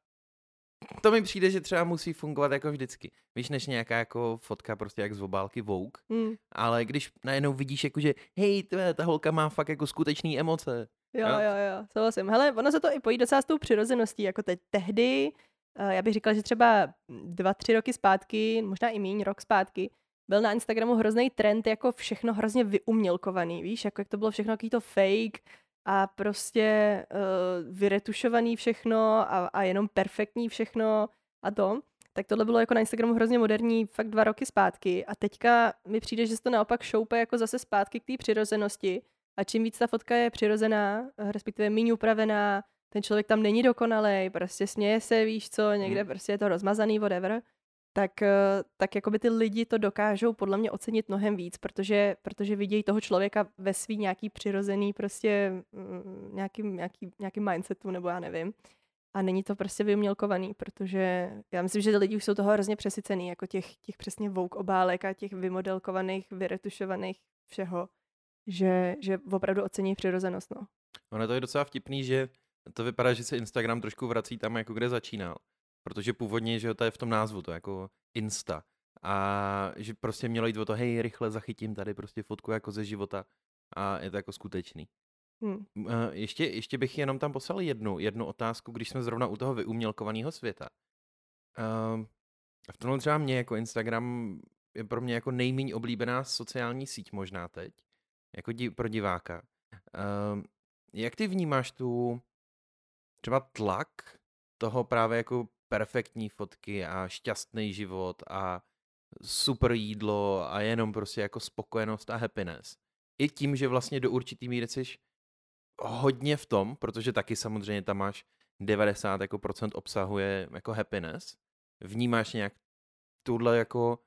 to mi přijde, že třeba musí fungovat jako vždycky. Víš, než nějaká jako fotka prostě jak z obálky Vogue,
Hmm.
ale když najednou vidíš jako, že hej, tvé, ta holka má fakt jako skutečný emoce.
Jo,
Jo.
jo, jo, souhlasím. Hele, ono se to i pojí docela s tou přirozeností, jako teď tehdy, eh, já bych říkala, že třeba dva, tři roky zpátky, možná i míň, rok zpátky, byl na Instagramu hrozný trend, jako všechno hrozně vyumělkovaný, víš, jako jak to bylo všechno jaký to fake a prostě uh, vyretušovaný všechno a, a jenom perfektní všechno a to. Tak tohle bylo jako na Instagramu hrozně moderní fakt dva roky zpátky a teďka mi přijde, že se to naopak šoupe jako zase zpátky k té přirozenosti a čím víc ta fotka je přirozená, eh, respektive méně upravená, ten člověk tam není dokonalý, prostě směje se, víš co, někde
Hmm.
prostě je to rozmazaný, whatever, tak, eh, tak jakoby ty lidi to dokážou podle mě ocenit mnohem víc, protože, protože vidějí toho člověka ve svý nějaký přirozený prostě mm, nějaký, nějaký, nějaký mindsetu, nebo já nevím. A není to prostě vyumělkovaný, protože já myslím, že ty lidi už jsou toho hrozně přesycený, jako těch, těch přesně vouk obálek a těch vymodelkovaných, vyretušovaných všeho, že, že opravdu ocení přirozenost, no.
Ono to je docela vtipný, že to vypadá, že se Instagram trošku vrací tam, jako kde začínal. Protože původně, že to je v tom názvu, to jako Insta. A že prostě mělo jít o to, hej, rychle zachytím tady prostě fotku jako ze života. A je to jako skutečný.
Hm.
Uh, ještě, ještě bych jenom tam poslal jednu, jednu otázku, když jsme zrovna u toho vyumělkovaného světa. Uh, v tomhle třeba mě jako Instagram je pro mě jako nejméně oblíbená sociální síť možná teď, jako di- pro diváka. Uh, jak ty vnímáš tu třeba tlak toho právě jako perfektní fotky a šťastný život a super jídlo a jenom prostě jako spokojenost a happiness. I tím, že vlastně do určitý míry jsi hodně v tom, protože taky samozřejmě tam máš 90 jako procent obsahuje jako happiness. Vnímáš nějak tuhle jako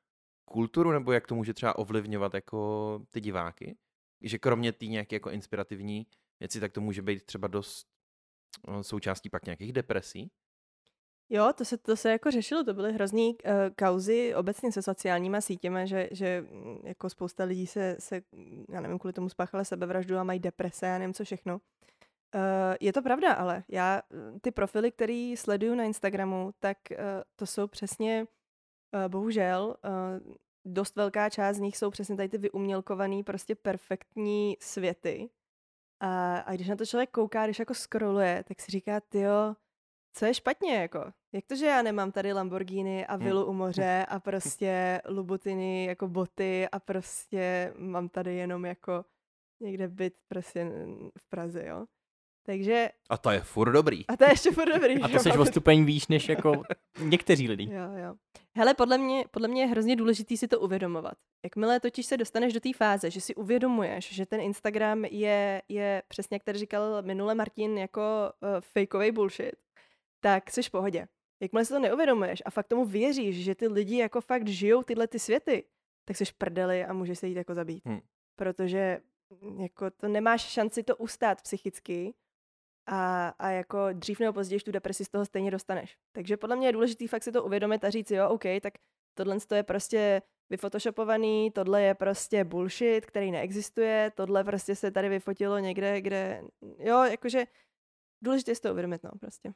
kulturu, nebo jak to může třeba ovlivňovat jako ty diváky? Že kromě té nějaké jako inspirativní věci, tak to může být třeba dost eh, součástí pak nějakých depresí.
Jo, to se, to se jako řešilo, to byly hrozný uh, kauzy obecně se sociálníma sítěma, že, že mm, jako spousta lidí se, se, já nevím, kvůli tomu spáchala sebevraždu a mají deprese a nevím co všechno. Uh, je to pravda, ale já mm, ty profily, které sleduju na Instagramu, tak uh, to jsou přesně, uh, bohužel, uh, dost velká část z nich jsou přesně tady ty vyumělkovaný, prostě perfektní světy. A, a když na to člověk kouká, když jako scrolluje, tak si říká, tyjo, co je špatně, jako? Jak to, že já nemám tady Lamborghini a vilu u moře [LAUGHS] a prostě Lubutiny jako boty a prostě mám tady jenom jako někde byt prostě v Praze, jo? Takže,
A to je furt dobrý.
a to je ještě furt dobrý, [LAUGHS]
A
že
to jsi o stupeň výš než jako někteří lidi.
Jo, jo. Hele, podle mě, podle mě je hrozně důležitý si to uvědomovat. Jakmile totiž se dostaneš do té fáze, že si uvědomuješ, že ten Instagram je, je přesně jak tady říkal minule Martin, jako uh, fakeový bullshit, tak jsi v pohodě. Jakmile si to neuvědomuješ a fakt tomu věříš, že ty lidi jako fakt žijou tyhle ty světy, tak jsi v prdeli a můžeš se jít jako zabít.
Hm.
Protože mm, jako to nemáš šanci to ustát psychicky a, a jako dřív nebo později tu depresi z toho stejně dostaneš. Takže podle mě je důležité fakt si to uvědomit a říct, jo, OK, tak tohle to je prostě vyfotoshopovaný, tohle je prostě bullshit, který neexistuje, tohle prostě se tady vyfotilo někde, kde, jo, jakože důležité je si to uvědomit, no, prostě.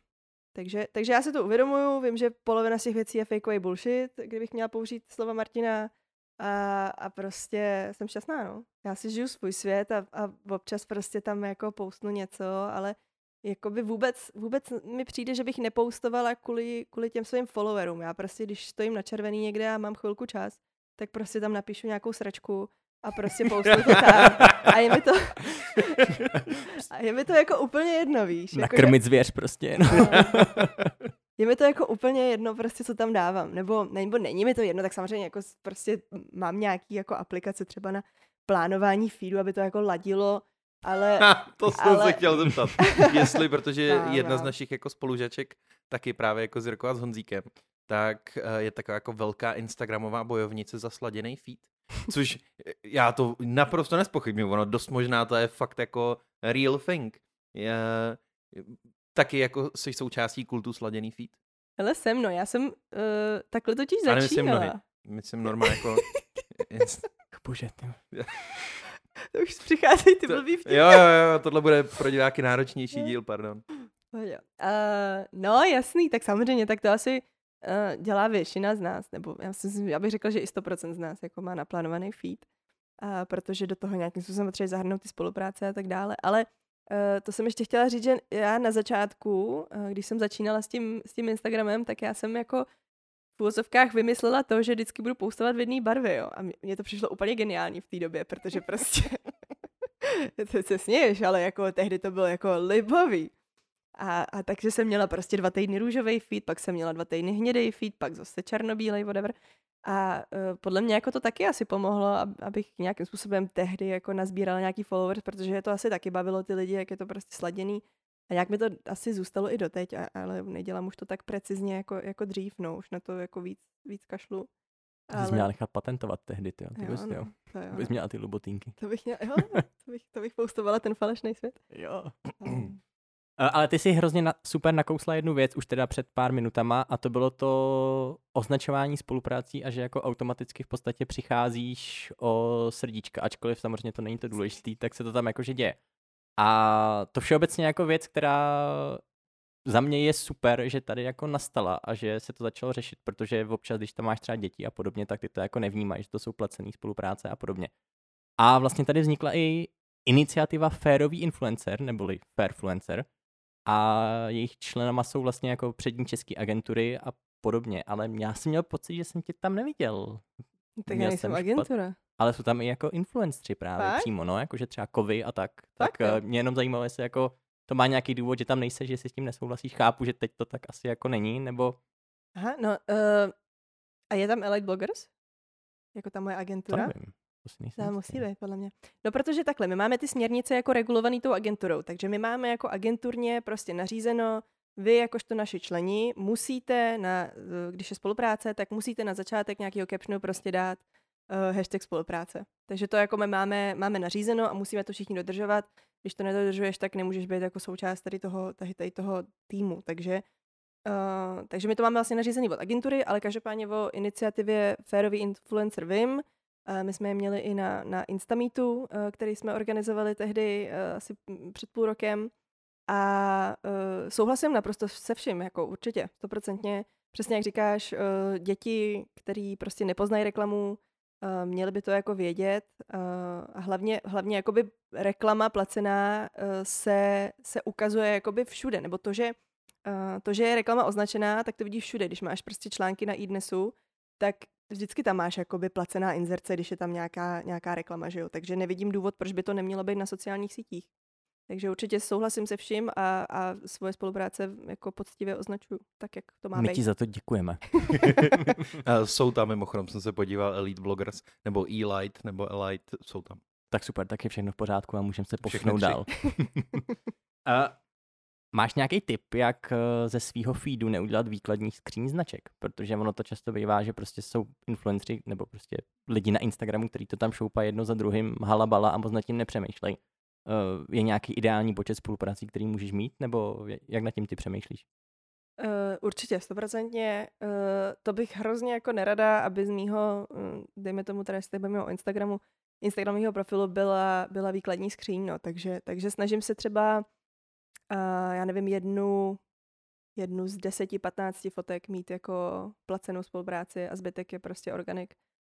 Takže, takže já si to uvědomuju, vím, že polovina z těch věcí je fakeový bullshit, kdybych měla použít slova Martina a, a prostě jsem šťastná, no. Já si žiju svůj svět a, a občas prostě tam jako poustnu něco, ale jakoby vůbec, vůbec mi přijde, že bych nepoustovala kvůli, kvůli těm svým followerům. Já prostě, když stojím na červený někde a mám chvilku čas, tak prostě tam napíšu nějakou sračku a prostě poustnu to tam. A je mi to, a je mi to jako úplně jedno, víš. Jako, že-
Nakrmit zvěř prostě. No.
No. Je mi to jako úplně jedno, prostě co tam dávám. Nebo, nebo není mi to jedno, tak samozřejmě jako prostě mám nějaký jako aplikace třeba na plánování feedu, aby to jako ladilo, ale
Ha, to jsem
ale-
se chtěl zeptat. [LAUGHS] Jestli, protože
Mám,
jedna z
mám.
našich jako spolužaček taky právě jako s Jirkou a s Honzíkem, tak eh, je taková jako velká Instagramová bojovnice za sladěný feed. Což eh, já to naprosto nespochybnuju, ono dost možná to je fakt jako real thing. Je, taky jako jsi součástí kultu sladěný feed.
Ale jsem, no, já jsem uh, takhle totiž
Ale myslím
začínala.
nohy. Myslím normálně jako... [LAUGHS]
Bože, ty. [LAUGHS]
To už přicházejí ty blbý vtipy.
jo, jo, jo, tohle bude pro diváky náročnější díl, pardon.
Uh, no, jasný, tak samozřejmě, tak to asi dělá většina z nás, nebo já, si, já bych řekla, že i 100% z nás jako má naplánovaný feed, uh, protože do toho nějakým způsobem potřebuje zahrnout ty spolupráce a tak dále, ale uh, to jsem ještě chtěla říct, že já na začátku, uh, když jsem začínala s tím, s tím Instagramem, tak já jsem jako v úvozovkách vymyslela to, že vždycky budu postovat v jedné barvě, jo. A mně to přišlo úplně geniální v té době, protože prostě, [LAUGHS] to se směješ, ale jako tehdy to bylo jako libový. A, a takže jsem měla prostě dva týdny růžový feed, pak jsem měla dva týdny hnědý feed, pak zase černobílej, whatever. A uh, podle mě jako to taky asi pomohlo, ab, abych nějakým způsobem tehdy jako nazbírala nějaký followers, protože je to asi taky bavilo ty lidi, jak je to prostě sladěný. A nějak mi to asi zůstalo i doteď, a, ale nedělám už to tak precizně jako, jako dřív, no, už na to jako víc, víc kašlu.
To jsi měla nechat patentovat tehdy, ty, ty
jo,
bys, jo.
no, to, jo,
Bys měla ty lubotínky.
to bych měla, jo, to bych, to bych postovala ten falešný svět.
Jo.
Um,
Ale ty si hrozně na, super nakousla jednu věc už teda před pár minutama a to bylo to označování spoluprácí a že jako automaticky v podstatě přicházíš o srdíčka, ačkoliv samozřejmě to není to důležitý, tak se to tam jakože děje. A to všeobecně jako věc, která za mě je super, že tady jako nastala a že se to začalo řešit, protože občas, když tam máš třeba děti a podobně, tak ty to jako nevnímají, že to jsou placené spolupráce a podobně. A vlastně tady vznikla i iniciativa Fairový influencer, neboli Fairfluencer, a jejich členama jsou vlastně jako přední české agentury a podobně, ale já jsem měl pocit, že jsem tě tam neviděl.
tak
Měl
já nejsem
jsem špat-
agentura.
Ale jsou tam i jako influenceri právě
Fakt?
přímo, no, jakože třeba kovy a tak.
Fakt
tak eh, mě jenom zajímalo, jestli jako to má nějaký důvod, že tam nejseš, že si s tím nesouhlasíš. Chápu, že teď to tak asi jako není, nebo
Aha, no, uh, a je tam Elite Bloggers? Jako ta moje
to
agentura?
nevím. To si nejsem
To
jistý.
musí být, podle mě. No, protože takhle, my máme ty směrnice jako regulovaný tou agenturou, takže my máme jako agenturně prostě nařízeno, vy jakožto naši členi musíte, na, eh, když je spolupráce, tak musíte na začátek nějakého captionu prostě dát uh, hashtag spolupráce. Takže to jako my máme, máme nařízeno a musíme to všichni dodržovat. Když to nedodržuješ, tak nemůžeš být jako součást tady toho, tady, tady toho týmu. Takže Uh, takže my to máme vlastně nařízený od agentury, ale každopádně o iniciativě Fairový influencer vím. Uh, my jsme je měli i na, na Instameetu, uh, který jsme organizovali tehdy uh, asi před půl rokem. A uh, souhlasím naprosto se vším, jako určitě, stoprocentně. Přesně jak říkáš, děti, který prostě nepoznají reklamu, měli by to jako vědět. A hlavně, hlavně jakoby reklama placená se, se ukazuje jakoby všude, nebo to, že to, že je reklama označená, tak to vidíš všude. Když máš prostě články na iDnesu, tak vždycky tam máš jakoby placená inzerce, když je tam nějaká, nějaká reklama, že jo? Takže nevidím důvod, proč by to nemělo být na sociálních sítích. Takže určitě souhlasím se vším a, a svoje spolupráce jako poctivě označuju, tak jak to má
My
být.
ti za to děkujeme. [LAUGHS]
Jsou tam mimochodem, jsem se podíval, Elite Bloggers, nebo Elite, nebo Elite, jsou tam.
Tak super, tak je všechno v pořádku a můžeme se posunout dál. [LAUGHS] A máš nějaký tip, jak eh, ze svého feedu neudělat výkladní skříň značek? Protože ono to často bývá, že prostě jsou influenceri nebo prostě lidi na Instagramu, kteří to tam šoupají jedno za druhým, halabala a moc nad tím nepřemýšlej. Eh, Je nějaký ideální počet spoluprací, který můžeš mít, nebo jak nad tím ty přemýšlíš?
Uh, určitě, stoprocentně. Uh, to bych hrozně jako nerada, aby z mýho, dejme tomu teda, jestli o Instagramu, Instagramového profilu byla, byla výkladní skříň, no, takže, takže snažím se třeba, já nevím, jednu, jednu z 10-15 fotek mít jako placenou spolupráci a zbytek je prostě organik.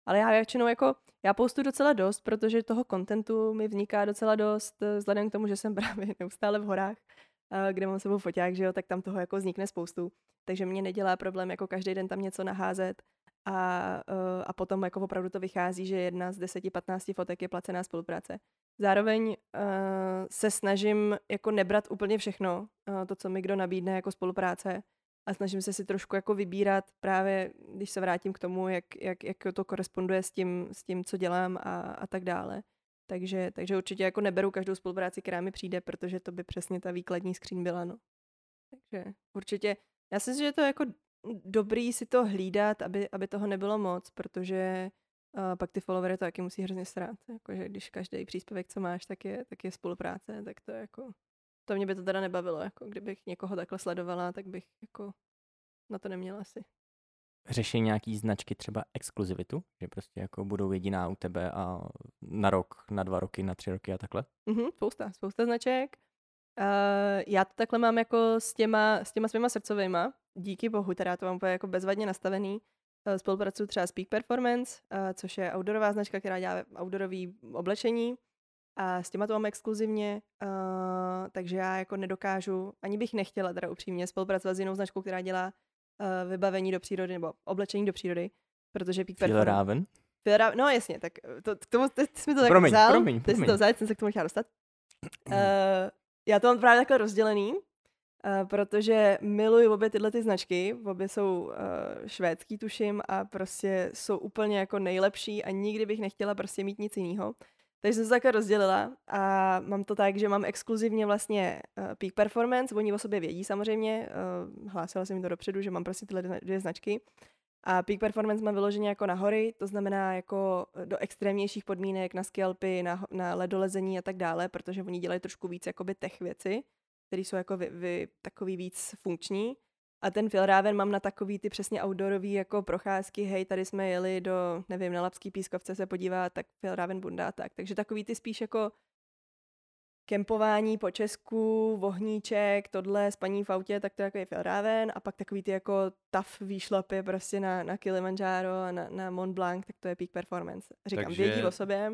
Ale já většinou jako, já postu docela dost, protože toho kontentu mi vzniká docela dost, eh, vzhledem k tomu, že jsem [LAUGHS] právě neustále v horách, eh, kde mám sebou foťák, že jo, tak tam toho jako vznikne spoustu. Takže mě nedělá problém jako každý den tam něco naházet a, eh, a potom jako opravdu to vychází, že jedna z 10-15 fotek je placená spolupráce. Zároveň uh, se snažím jako nebrat úplně všechno, uh, to, co mi kdo nabídne jako spolupráce a snažím se si trošku jako vybírat právě, když se vrátím k tomu, jak, jak, jak to koresponduje s tím, s tím co dělám a, a tak dále. Takže, takže určitě jako neberu každou spolupráci, která mi přijde, protože to by přesně ta výkladní skříň byla, no. Takže určitě, já si myslím, že to jako dobrý si to hlídat, aby, aby toho nebylo moc, protože uh, pak ty followery to taky musí hrozně srát. Jakože když každý příspěvek, co máš, tak je, tak je spolupráce, tak to je jako... To mě by to teda nebavilo, jako kdybych někoho takhle sledovala, tak bych jako na to neměla asi.
Řeší nějaký značky třeba exkluzivitu, že prostě jako budou jediná u tebe a na rok, na dva roky, na tři roky a takhle?
Mhm, spousta, spousta značek. Uh, já to takhle mám jako s těma, s těma svýma srdcovýma, díky bohu, teda to mám úplně jako bezvadně nastavený. Uh, spolupracuju třeba s Peak Performance, uh, což je outdoorová značka, která dělá outdoorový oblečení. A s těma to mám exkluzivně, uh, takže já jako nedokážu, ani bych nechtěla teda upřímně spolupracovat s jinou značkou, která dělá vybavení do přírody nebo oblečení do přírody, protože Peak
Performance... Raven?
No jasně, tak to, k tomu, teď jsi mi to tak
promiň,
vzal,
promiň,
teď jsi to vzal, jsem se k tomu chtěla dostat. Uh, já to mám právě takhle rozdělený, protože miluji obě tyhle ty značky, obě jsou uh, švédský tuším a prostě jsou úplně jako nejlepší a nikdy bych nechtěla prostě mít nic jiného. Takže jsem se takhle rozdělila a mám to tak, že mám exkluzivně vlastně uh, Peak Performance, oni o sobě vědí samozřejmě, uh, hlásila jsem jim to dopředu, že mám prostě tyhle dvě značky. A Peak Performance mám vyloženě jako na hory, to znamená jako do extrémnějších podmínek, na skalpy, na, na ledolezení a tak dále, protože oni dělají trošku víc jakoby tech věci, které jsou jako vy, vy, takový víc funkční. A ten Filraven mám na takový ty přesně outdoorový jako procházky, hej, tady jsme jeli do, nevím, na Lapský pískovce se podívat, tak Filraven bunda tak. Takže takový ty spíš jako kempování po Česku, vohníček, tohle, spaní v autě, tak to jako je Fjellraven a pak takový ty jako tough výšlapy prostě na, na Kilimanjaro a na, na Mont Blanc, tak to je peak performance. Říkám, Takže... vědí o sobě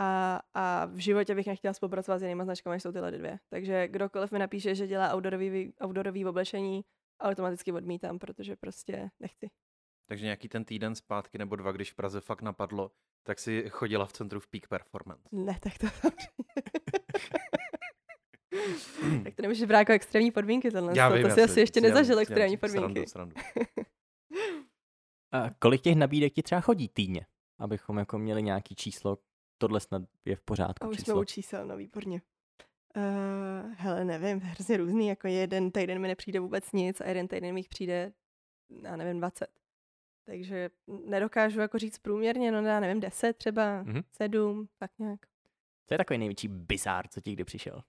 a, a v životě bych nechtěla spolupracovat s jinými značkami, než jsou tyhle dvě. Takže kdokoliv mi napíše, že dělá outdoorový, outdoorový oblečení, automaticky odmítám, protože prostě nechci.
Takže nějaký ten týden zpátky nebo dva, když v Praze fakt napadlo, tak si chodila v centru v Peak Performance.
Ne, tak to [LAUGHS] tak to nemůžeš brát jako extrémní podmínky tohle. Já vím, to si asi ještě nezažil já, extrémní já, podmínky. Srandu, srandu. [LAUGHS]
A kolik těch nabídek ti třeba chodí týdně? Abychom jako měli nějaký číslo, tohle snad je v pořádku.
A už
číslo.
jsme u čísel, no výborně. Uh, hele, nevím, [LAUGHS] hrozně různý, jako jeden týden mi nepřijde vůbec nic a jeden týden mi přijde, já nevím, 20. Takže nedokážu jako říct průměrně, no já nevím, 10 třeba, mm-hmm. 7, tak nějak.
Co je takový největší bizár, co ti kdy přišel?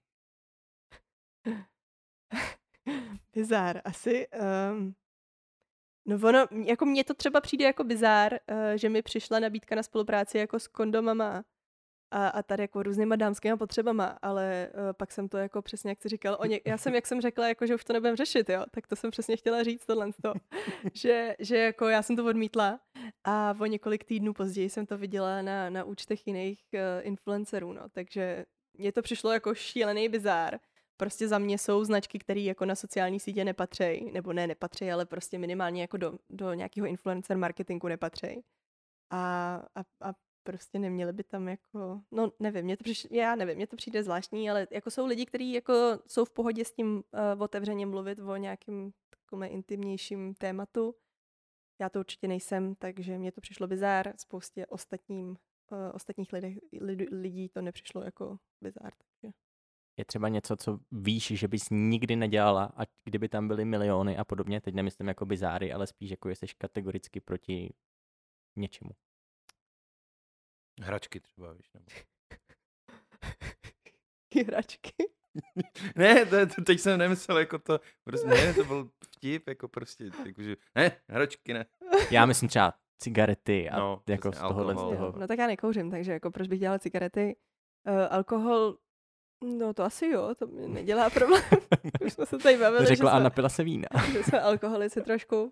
[LAUGHS]
bizár, asi. Um, no ono, jako mně to třeba přijde jako bizár, uh, že mi přišla nabídka na spolupráci jako s kondomama a, a tady jako různýma dámskými potřebama, ale uh, pak jsem to jako přesně, jak jsi říkal, o ně, já jsem, jak jsem řekla, jako, že už to nebudem řešit, jo, tak to jsem přesně chtěla říct tohle, to, [LAUGHS] že, že jako já jsem to odmítla a o několik týdnů později jsem to viděla na, na účtech jiných uh, influencerů, no, takže mně to přišlo jako šílený bizár. Prostě za mě jsou značky, které jako na sociální sítě nepatří, nebo ne nepatří, ale prostě minimálně jako do, do nějakého influencer marketingu nepatří. A, a, a prostě neměli by tam jako, no nevím, mě to přišlo, já nevím, mě to přijde zvláštní, ale jako jsou lidi, kteří jako jsou v pohodě s tím uh, otevřeně mluvit o nějakým takovém intimnějším tématu. Já to určitě nejsem, takže mě to přišlo bizár, spoustě ostatním, uh, ostatních lidech, lid, lidí to nepřišlo jako bizár. Takže.
Je třeba něco, co víš, že bys nikdy nedělala, a kdyby tam byly miliony a podobně, teď nemyslím jako bizáry, ale spíš jako jsi kategoricky proti něčemu.
Hračky třeba, víš, nebo...
Hračky? [LAUGHS]
ne, to, to, teď jsem nemyslel jako to, prostě ne, to byl vtip, jako prostě, jakože, ne, hračky ne.
Já myslím třeba cigarety a no, jako z tohohle z toho.
No tak já nekouřím, takže jako proč bych dělal cigarety? Uh, alkohol, no to asi jo, to mi nedělá problém. [LAUGHS] Už jsme se tady bavili.
Řekla a napila se vína. [LAUGHS]
že jsme alkoholici trošku. Uh,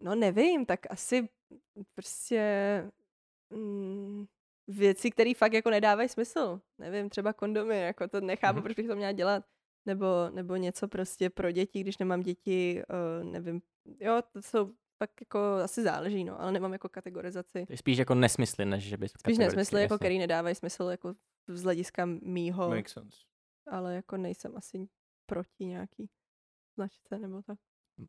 no nevím, tak asi prostě mm, věci, které fakt jako nedávají smysl. Nevím, třeba kondomy, jako to nechápu, mm-hmm. proč bych to měla dělat. Nebo, nebo něco prostě pro děti, když nemám děti, uh, nevím. Jo, to jsou pak jako asi záleží, no, ale nemám jako kategorizaci.
To je spíš jako nesmysly, než že bys
Spíš nesmysly, jako který nedávají smysl jako z hlediska mýho.
Makes sense.
Ale jako nejsem asi proti nějaký značce nebo tak.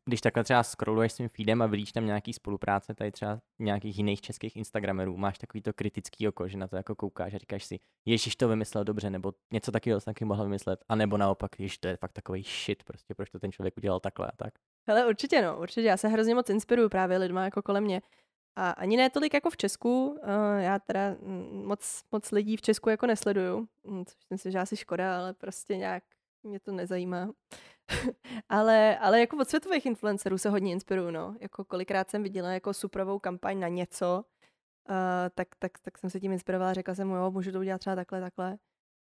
Když takhle třeba scrolluješ svým feedem a vidíš tam nějaký spolupráce tady třeba nějakých jiných českých Instagramerů, máš takový to kritický oko, že na to jako koukáš a říkáš si, ježiš to vymyslel dobře, nebo něco takového taky mohl vymyslet, a nebo naopak, ježiš to je fakt takový shit, prostě proč to ten člověk udělal takhle a tak.
Hele, určitě no, určitě. Já se hrozně moc inspiruju právě lidma jako kolem mě. A ani ne tolik jako v Česku, uh, já teda mm, moc, moc lidí v Česku jako nesleduju, mm, což myslím, že asi škoda, ale prostě nějak mě to nezajímá. [LAUGHS] ale, ale jako od světových influencerů se hodně inspiruju, no. Jako kolikrát jsem viděla jako suprovou kampaň na něco, uh, tak, tak, tak jsem se tím inspirovala, řekla jsem mu, jo, můžu to udělat třeba takhle, takhle.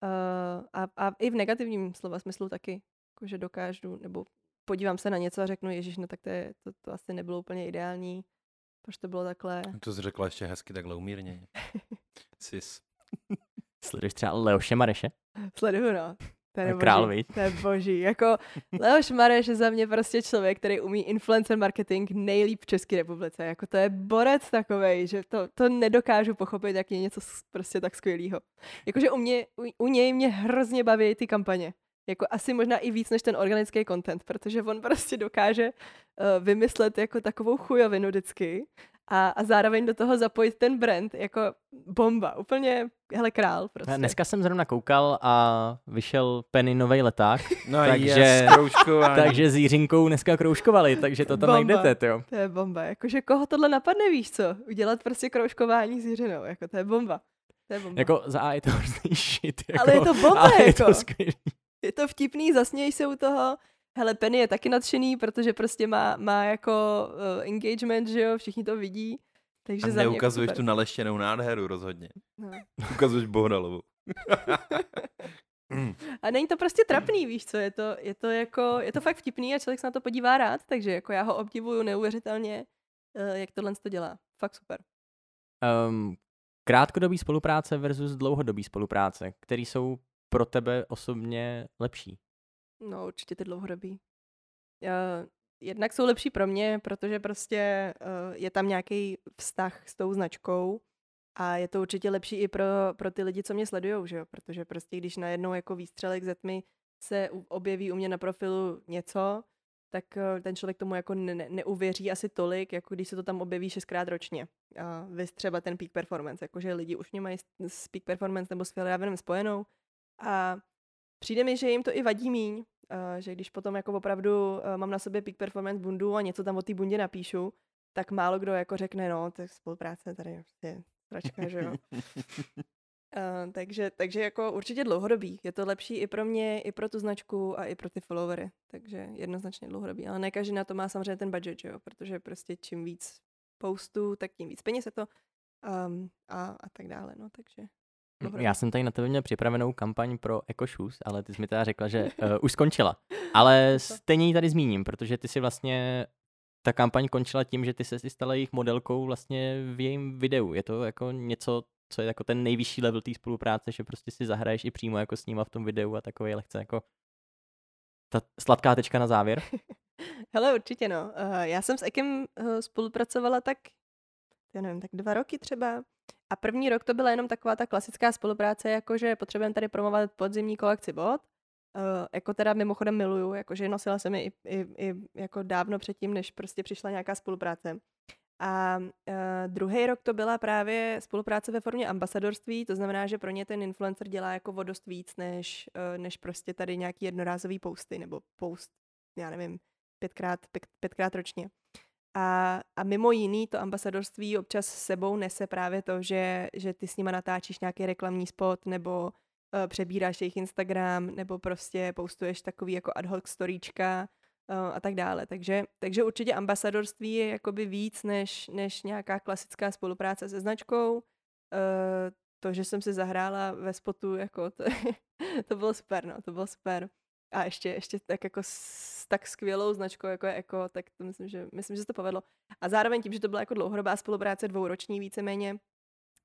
Uh, a, a i v negativním slova smyslu taky, jako, že dokážu, nebo podívám se na něco a řeknu, ježiš, no tak to, je, to, to asi nebylo úplně ideální, proč to bylo takhle.
To jsi řekla ještě hezky takhle umírně. [LAUGHS] Sis.
Sleduješ třeba Leoše Mareše?
Sleduju, no. To je
Král,
boží. To je boží. Jako Leoš Mareš je za mě prostě člověk, který umí influencer marketing nejlíp v České republice. Jako to je borec takovej, že to, to nedokážu pochopit, jak je něco prostě tak skvělého. Jakože u, mě, u, u něj mě hrozně baví ty kampaně. Jako asi možná i víc než ten organický content, protože on prostě dokáže uh, vymyslet jako takovou chujovinu vždycky a, a zároveň do toho zapojit ten brand jako bomba. Úplně, hele král prostě.
Dneska jsem zrovna koukal a vyšel Penny nový leták, [LAUGHS]
No
Takže-
yes,
takže s Jiřinkou dneska kroužkovali, takže to tam
Bomba.
najdete, jo.
To je bomba. Jakože koho tohle napadne, víš co? Udělat prostě kroužkování s Jiřinou. Jako to je bomba. To je bomba.
Jako za A je to hrozný shit, jako,
Ale je to bomba,
ale je
jako.
to skvělý.
Je to vtipný, zasněj se u toho. Hele, Penny je taky nadšený, protože prostě má, má jako uh, engagement, že jo, všichni to vidí. Takže
A
za
neukazuješ tu naleštěnou nádheru rozhodně.
No. [LAUGHS]
Ukazuješ Bohdalovou. [LAUGHS]
A není to prostě trapný, víš co, je to, je to jako, je to fakt vtipný a člověk se na to podívá rád, takže jako já ho obdivuju neuvěřitelně, uh, jak tohle to dělá. Fakt super.
Um, krátkodobý spolupráce versus dlouhodobý spolupráce, který jsou pro tebe osobně lepší.
No, určitě ty dlouhodobý. Uh, jednak jsou lepší pro mě, protože prostě uh, je tam nějaký vztah s tou značkou a je to určitě lepší i pro, pro ty lidi, co mě sledujou, že jo? Protože prostě když najednou jako výstřelek ze tmy se objeví u mě na profilu něco, tak uh, ten člověk tomu jako ne- ne- neuvěří asi tolik, jako když se to tam objeví šestkrát ročně. Uh, vys třeba ten peak performance, jakože lidi už mě mají s peak performance nebo s Phil spojenou a přijde mi, že jim to i vadí míň, uh, že když potom jako opravdu uh, mám na sobě peak performance bundu a něco tam o té bundě napíšu, tak málo kdo jako řekne, no, tak spolupráce tady je prostě sračka, že jo. Uh, [LAUGHS] takže, takže jako určitě dlouhodobý. Je to lepší i pro mě, i pro tu značku a i pro ty followery. Takže jednoznačně dlouhodobý. Ale ne každý na to má samozřejmě ten budget, že jo? Protože prostě čím víc postů, tak tím víc peněz je to um, a, a tak dále. No, takže dlouhodobý.
Já jsem tady na tebe měl připravenou kampaň pro EcoShoes, ale ty jsi mi teda řekla, že uh, už skončila. Ale [LAUGHS] stejně ji tady zmíním, protože ty si vlastně ta kampaň končila tím, že ty se si stala jejich modelkou vlastně v jejím videu. Je to jako něco, co je jako ten nejvyšší level té spolupráce, že prostě si zahraješ i přímo jako s nima v tom videu a takový lehce jako ta sladká tečka na závěr. [LAUGHS]
Hele, určitě no. Uh, já jsem s Ekem uh, spolupracovala tak, já nevím, tak dva roky třeba. A první rok to byla jenom taková ta klasická spolupráce, jakože potřebujeme tady promovat podzimní kolekci bod. Uh, jako teda mimochodem miluju, jakože nosila jsem ji i, i, i jako dávno předtím, než prostě přišla nějaká spolupráce. A uh, druhý rok to byla právě spolupráce ve formě ambasadorství, to znamená, že pro ně ten influencer dělá jako o dost víc, než, uh, než prostě tady nějaký jednorázový posty nebo post, já nevím, pětkrát, pět, pětkrát ročně. A, a mimo jiný to ambasadorství občas sebou nese právě to, že, že ty s nima natáčíš nějaký reklamní spot nebo uh, přebíráš jejich Instagram nebo prostě postuješ takový jako ad hoc storíčka uh, a tak dále. Takže, takže určitě ambasadorství je jakoby víc než, než nějaká klasická spolupráce se značkou. Uh, to, že jsem si zahrála ve spotu, jako to, [LAUGHS] to bylo super, no, to bylo super. A ještě, ještě tak jako s tak skvělou značkou, jako je Eko, tak to myslím, že, myslím, že se to povedlo. A zároveň tím, že to byla jako dlouhodobá spolupráce, dvouroční víceméně,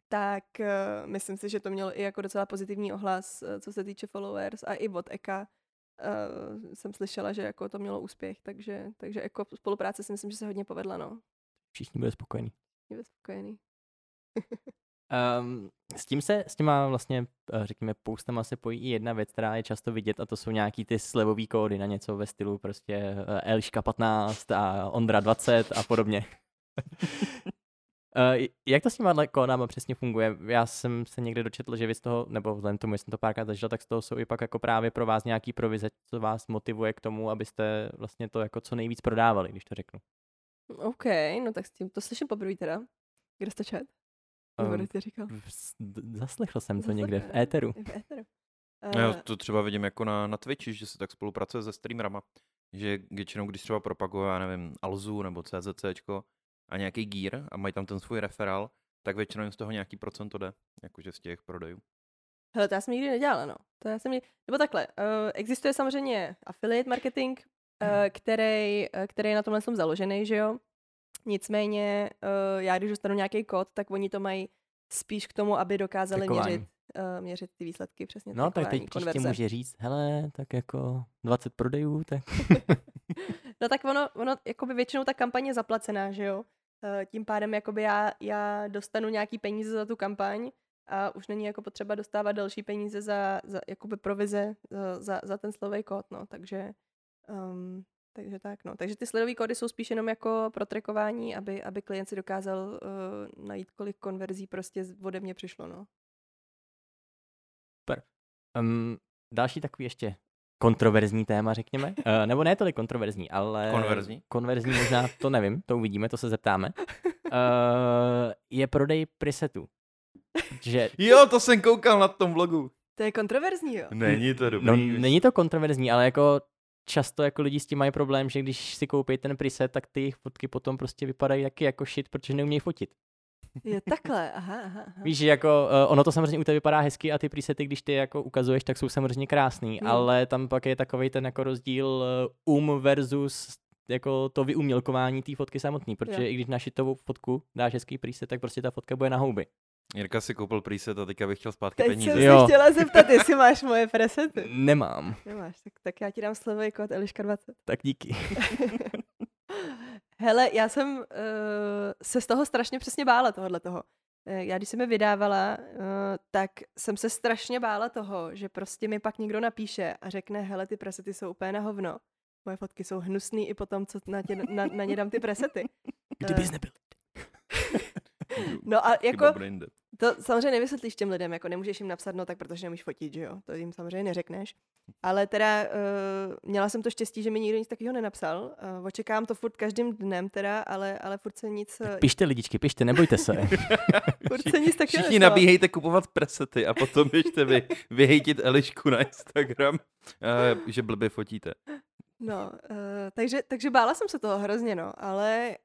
tak uh, myslím si, že to mělo i jako docela pozitivní ohlas, uh, co se týče followers a i od Eka uh, jsem slyšela, že jako to mělo úspěch, takže, takže jako spolupráce si myslím, že se hodně povedla, no.
Všichni byli spokojení.
Mě spokojený. [LAUGHS]
Um, s tím se, s těma vlastně, eh, řekněme, postama se pojí i jedna věc, která je často vidět a to jsou nějaký ty slevový kódy na něco ve stylu prostě eh, Eliška 15 a Ondra 20 a podobně. Uh, jak to s těma kódama přesně funguje? Já jsem se někde dočetl, že vy z toho, nebo vzhledem tomu, jsem to párkrát zažil, tak z toho jsou i pak jako právě pro vás nějaký provize, co vás motivuje k tomu, abyste vlastně to jako co nejvíc prodávali, když to řeknu.
OK, no tak s tím to slyším poprvé teda. Kde jste čet? Nebo um, říkal?
Zaslechl jsem to někde v éteru.
V éteru.
Uh, Já to třeba vidím jako na, na Twitchi, že se tak spolupracuje se streamerama. Že většinou, když třeba propaguje, já nevím, Alzu nebo CZCčko a nějaký gear a mají tam ten svůj referál, tak většinou jim z toho nějaký procento jde, jakože z těch prodejů.
Hele, to já jsem nikdy nedělala, no. To já jsem nikdy... Nebo takhle, uh, existuje samozřejmě affiliate marketing, uh, který, uh, který je na tomhle jsem založený, že jo. Nicméně, uh, já když dostanu nějaký kód, tak oni to mají spíš k tomu, aby dokázali Trackování. měřit, uh, měřit ty výsledky přesně.
No, tak teď konverze. příště může říct, hele, tak jako 20 prodejů, tak... [LAUGHS]
no tak ono, ono jakoby většinou ta kampaně je zaplacená, že jo. Uh, tím pádem jakoby já, já dostanu nějaký peníze za tu kampaň a už není jako potřeba dostávat další peníze za, za jakoby provize za, za, za ten slovej kód, no, takže um, takže tak, no. Takže ty sledové kódy jsou spíš jenom jako pro trackování, aby, aby klient si dokázal uh, najít, kolik konverzí prostě ode mě přišlo, no.
Super. Um, další takový ještě kontroverzní téma, řekněme. Uh, nebo ne tolik kontroverzní, ale...
Konverzní?
Konverzní možná, to nevím, to uvidíme, to se zeptáme. Uh, [LAUGHS] je prodej presetů.
Že... Jo, to jsem koukal na tom vlogu.
To je kontroverzní, jo?
Není to dobrý.
No, není to kontroverzní, ale jako často jako lidi s tím mají problém, že když si koupí ten preset, tak ty jejich fotky potom prostě vypadají taky jako shit, protože neumějí fotit.
Je takhle, aha, aha,
aha. Víš, že jako uh, ono to samozřejmě u tebe vypadá hezky a ty presety, když ty jako ukazuješ, tak jsou samozřejmě krásný, hmm. ale tam pak je takový ten jako rozdíl uh, um versus jako to vyumělkování té fotky samotný, protože jo. i když na šitovou fotku dáš hezký preset, tak prostě ta fotka bude na houby.
Jirka si koupil preset a teďka bych chtěl zpátky
Teď
peníze.
jsem jo. se chtěla zeptat, jestli máš moje presety.
Nemám.
Nemáš, tak, tak já ti dám slovy kód Eliška 20.
Tak díky. [LAUGHS]
Hele, já jsem uh, se z toho strašně přesně bála, tohohle toho. Uh, já když jsem je vydávala, uh, tak jsem se strašně bála toho, že prostě mi pak někdo napíše a řekne, hele, ty presety jsou úplně na hovno. Moje fotky jsou hnusný i potom, co na, tě, na, na ně dám ty presety.
Kdybys nebyl.
No a jako, to samozřejmě nevysvětlíš těm lidem, jako nemůžeš jim napsat, no tak protože nemůžeš fotit, že jo, to jim samozřejmě neřekneš. Ale teda uh, měla jsem to štěstí, že mi nikdo nic takového nenapsal. Uh, očekám to furt každým dnem teda, ale, ale furt se nic...
Tak pište lidičky, pište, nebojte se. [LAUGHS]
furt se nic takového
Všichni nabíhejte kupovat presety a potom běžte vy vyhejtit Elišku na Instagram, uh, že blbě fotíte.
No, uh, takže, takže bála jsem se toho hrozně, no, ale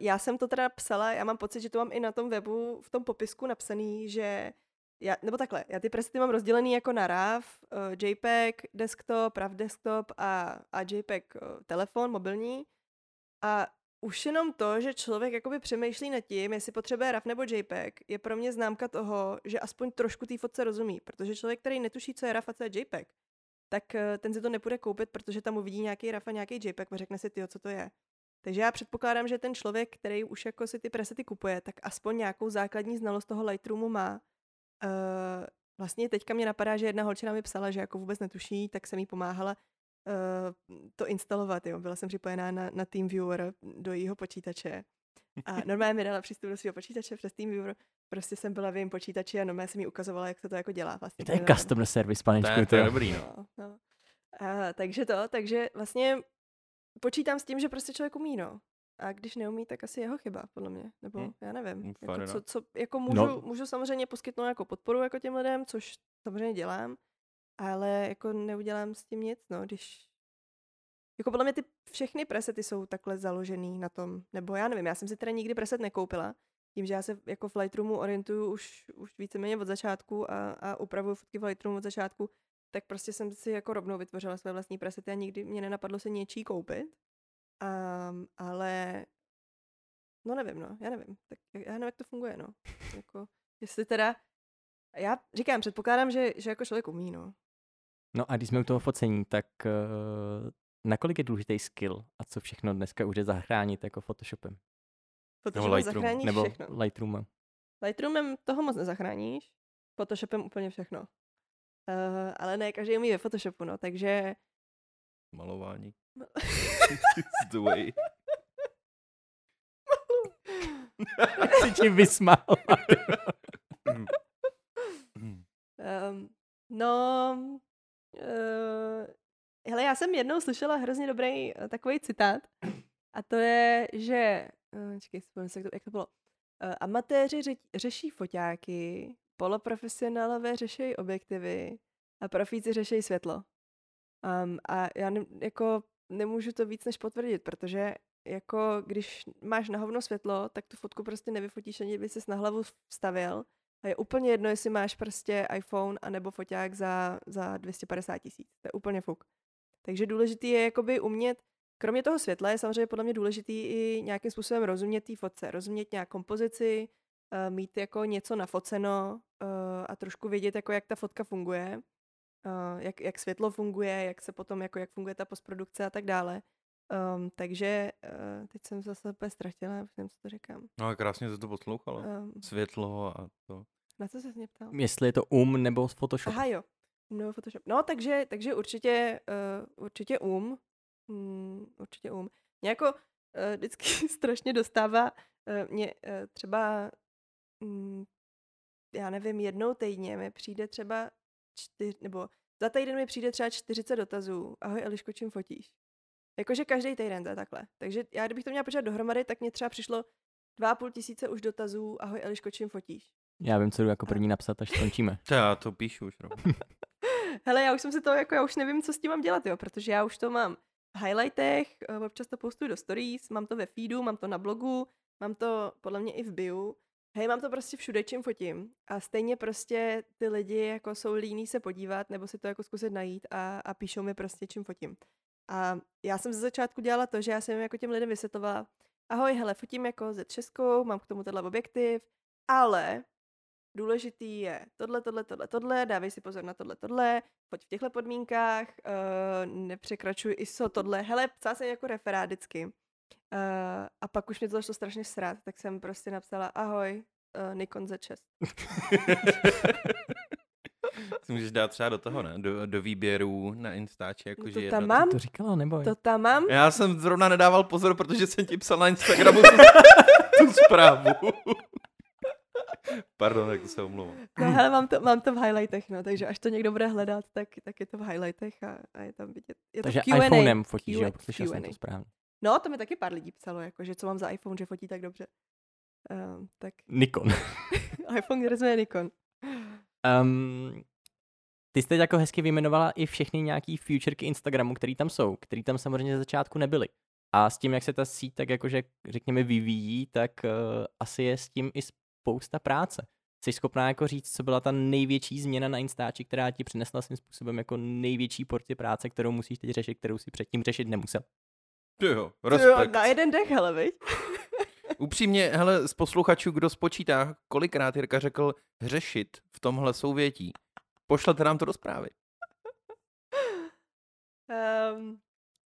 já jsem to teda psala, já mám pocit, že to mám i na tom webu v tom popisku napsaný, že já, nebo takhle, já ty presety mám rozdělený jako na RAV, uh, JPEG, desktop, RAV desktop a, a JPEG uh, telefon, mobilní. A už jenom to, že člověk jakoby přemýšlí nad tím, jestli potřebuje RAV nebo JPEG, je pro mě známka toho, že aspoň trošku té fotce rozumí. Protože člověk, který netuší, co je RAV a co je JPEG, tak ten si to nepůjde koupit, protože tam uvidí nějaký RAV a nějaký JPEG a řekne si, ty, co to je. Takže já předpokládám, že ten člověk, který už jako si ty presety kupuje, tak aspoň nějakou základní znalost toho Lightroomu má. Uh, vlastně teďka mě napadá, že jedna holčina mi psala, že jako vůbec netuší, tak jsem jí pomáhala uh, to instalovat. Jo. Byla jsem připojená na, na TeamViewer do jejího počítače. A [LAUGHS] normálně mi dala přístup do svého počítače přes TeamViewer. Prostě jsem byla v jejím počítači a normálně jsem jí ukazovala, jak se to jako dělá. Vlastně
to je customer service, panečku.
To je, to je dobrý, no. no, no.
A, takže to, takže vlastně počítám s tím, že prostě člověk umí, no. A když neumí, tak asi jeho chyba, podle mě. Nebo hmm. já nevím. Hmm, jako, co, co, jako můžu, no. můžu samozřejmě poskytnout jako podporu jako těm lidem, což samozřejmě dělám, ale jako neudělám s tím nic, no, když... Jako podle mě ty všechny presety jsou takhle založený na tom, nebo já nevím, já jsem si teda nikdy preset nekoupila, tím, že já se jako v Lightroomu orientuju už, už víceméně od začátku a, a upravuju fotky v Lightroomu od začátku, tak prostě jsem si jako rovnou vytvořila své vlastní presety a nikdy mě nenapadlo se něčí koupit. Um, ale no nevím, no, já nevím. Tak já nevím, jak to funguje, no. [LAUGHS] jako, jestli teda, já říkám, předpokládám, že, že jako člověk umí, no.
No a když jsme u toho focení, tak uh, nakolik je důležitý skill a co všechno dneska už je zachránit jako Photoshopem?
Photoshopem Nebo Lightroom. zachráníš
Nebo
všechno.
Lightroomem.
Lightroomem toho moc nezachráníš, Photoshopem úplně všechno. Uh, ale ne každý umí ve Photoshopu, no, takže...
Malování. [LAUGHS] the way.
si tím vysmál.
Um, no, uh, hele, já jsem jednou slyšela hrozně dobrý uh, takový citát a to je, že, uh, čekej, jak to, jak to bylo. Uh, amatéři ře, řeší foťáky, poloprofesionálové řeší objektivy a profíci řeší světlo. Um, a já ne, jako nemůžu to víc než potvrdit, protože jako když máš na hovno světlo, tak tu fotku prostě nevyfotíš, ani by ses na hlavu vstavil. A je úplně jedno, jestli máš prostě iPhone anebo foťák za, za 250 tisíc. To je úplně fuk. Takže důležitý je jakoby umět, kromě toho světla je samozřejmě podle mě důležitý i nějakým způsobem rozumět té fotce, rozumět nějak kompozici, uh, mít jako něco nafoceno uh, a trošku vědět, jako jak ta fotka funguje, uh, jak, jak světlo funguje, jak se potom, jako jak funguje ta postprodukce a tak dále. Um, takže uh, teď jsem zase úplně ztratila, už nevím, co to říkám.
No krásně se to poslouchalo. Um, Světlo a to.
Na co se mě ptal?
Jestli je to um nebo Photoshop.
Aha jo, um nebo Photoshop. No takže, takže určitě, uh, určitě um. Mm, určitě um. Mě jako uh, vždycky [LAUGHS] strašně dostává uh, mě uh, třeba mm, já nevím, jednou týdně mi přijde třeba čtyř, nebo za týden mi přijde třeba 40 dotazů. Ahoj Eliško, čím fotíš? Jakože každý týden to je takhle. Takže já kdybych to měla počítat dohromady, tak mě třeba přišlo dva půl tisíce už dotazů. Ahoj Eliško, čím fotíš?
Já vím, co jdu jako první napsat, až skončíme.
To já to píšu už. No. [LAUGHS]
Hele, já už jsem si to, jako já už nevím, co s tím mám dělat, jo, protože já už to mám v highlightech, občas to postuju do stories, mám to ve feedu, mám to na blogu, mám to podle mě i v bio. Hej, mám to prostě všude, čím fotím. A stejně prostě ty lidi jako jsou líní se podívat nebo si to jako zkusit najít a, a píšou mi prostě, čím fotím. A já jsem ze začátku dělala to, že já jsem jako těm lidem vysvětlovala, ahoj, hele, fotím jako ze Českou, mám k tomu tenhle objektiv, ale důležitý je tohle, tohle, tohle, tohle, dávej si pozor na tohle, tohle, pojď v těchto podmínkách, uh, nepřekračuj ISO, tohle, hele, psala jsem jako referát vždycky. Uh, a pak už mě to začalo strašně srát, tak jsem prostě napsala, ahoj, uh, Nikon Z6. [LAUGHS]
to můžeš dát třeba do toho, ne? Do, do výběrů na Instači. Jako,
No
že
to
jedno-
tam mám,
To říkala, nebo?
to tam mám.
Já jsem zrovna nedával pozor, protože jsem ti psal na Instagramu [LAUGHS] tu, tu zprávu. [LAUGHS] Pardon, jak to se omlouvám.
No hele, mám to, mám to v highlightech, no, takže až to někdo bude hledat, tak, tak je to v highlightech a, a je tam vidět. Je
Takže
to Q&A.
iPhonem fotíš, jo? Slyšel jsem to správně.
No, to mi taky pár lidí psalo, jako, že co mám za iPhone, že fotí tak dobře. Um, tak
Nikon. [LAUGHS]
iPhone rezuje Nikon.
Um, ty jste jako hezky vyjmenovala i všechny nějaký futureky Instagramu, který tam jsou, který tam samozřejmě ze začátku nebyly. A s tím, jak se ta síť tak jakože, řekněme, vyvíjí, tak uh, asi je s tím i spousta práce. Jsi schopná jako říct, co byla ta největší změna na Instači, která ti přinesla svým způsobem jako největší porci práce, kterou musíš teď řešit, kterou si předtím řešit nemusel.
Ty jo,
Jo,
respekt.
na jeden dech, hele, viď? [LAUGHS] [LAUGHS]
Upřímně, hele, z posluchačů, kdo spočítá, kolikrát Jirka řekl řešit v tomhle souvětí, pošlete nám to do zprávy.
Um,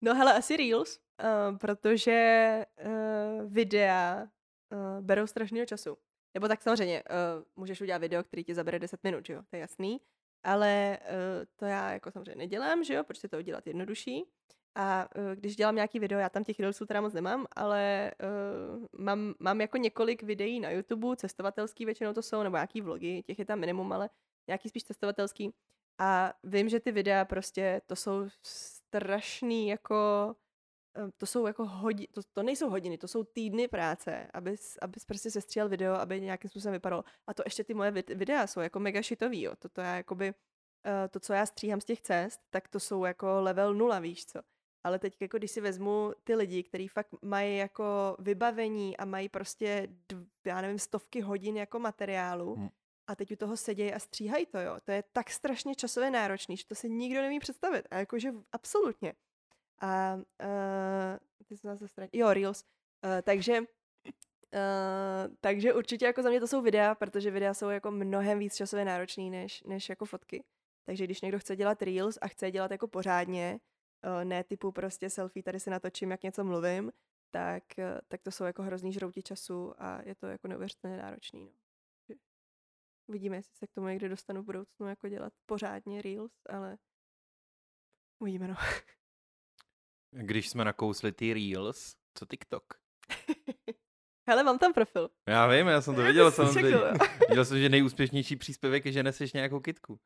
no hele, asi Reels, uh, protože uh, videa uh, berou strašného času. Nebo tak samozřejmě, uh, můžeš udělat video, který ti zabere 10 minut, že jo, to je jasný. Ale uh, to já jako samozřejmě nedělám, že jo, protože to udělat jednodušší. A uh, když dělám nějaký video, já tam těch reelsů teda moc nemám, ale uh, mám, mám jako několik videí na YouTube, cestovatelský většinou to jsou, nebo nějaký vlogy, těch je tam minimum, ale nějaký spíš cestovatelský. A vím, že ty videa prostě, to jsou strašný jako, eh, to jsou jako hodiny, to, to nejsou hodiny, to jsou týdny práce, abys, abys prostě sestříhal video, aby nějakým způsobem vypadalo. A to ještě ty moje vid- videa jsou jako mega šitový, jo. To, to já jakoby, to, co já stříhám z těch cest, tak to jsou jako level nula, víš co. Ale teď, jako když si vezmu ty lidi, kteří fakt mají jako vybavení a mají prostě, dv, já nevím, stovky hodin jako materiálu,
Hmm.
a teď u toho sedějí a stříhají to, jo. To je tak strašně časově náročný, že to si nikdo nemí představit. A jakože absolutně. A uh, ty jsem zase ztratil. Jo, Reels. Uh, takže Uh, takže určitě jako za mě to jsou videa, protože videa jsou jako mnohem víc časově náročný než, než jako fotky. Takže když někdo chce dělat Reels a chce dělat jako pořádně, ne typu prostě selfie, tady si natočím, jak něco mluvím, tak, uh, tak to jsou jako hrozný žrouti času a je to jako neuvěřitelně náročný. No. Uvidíme, jestli se k tomu někdy dostanu v budoucnu jako dělat pořádně Reels, ale uvidíme no.
Když jsme nakousli ty Reels, co TikTok? [LAUGHS]
Hele, mám tam profil.
Já vím, já jsem to viděl
jsem.
Viděl jsem, že nejúspěšnější příspěvek je, že neseš nějakou kitku.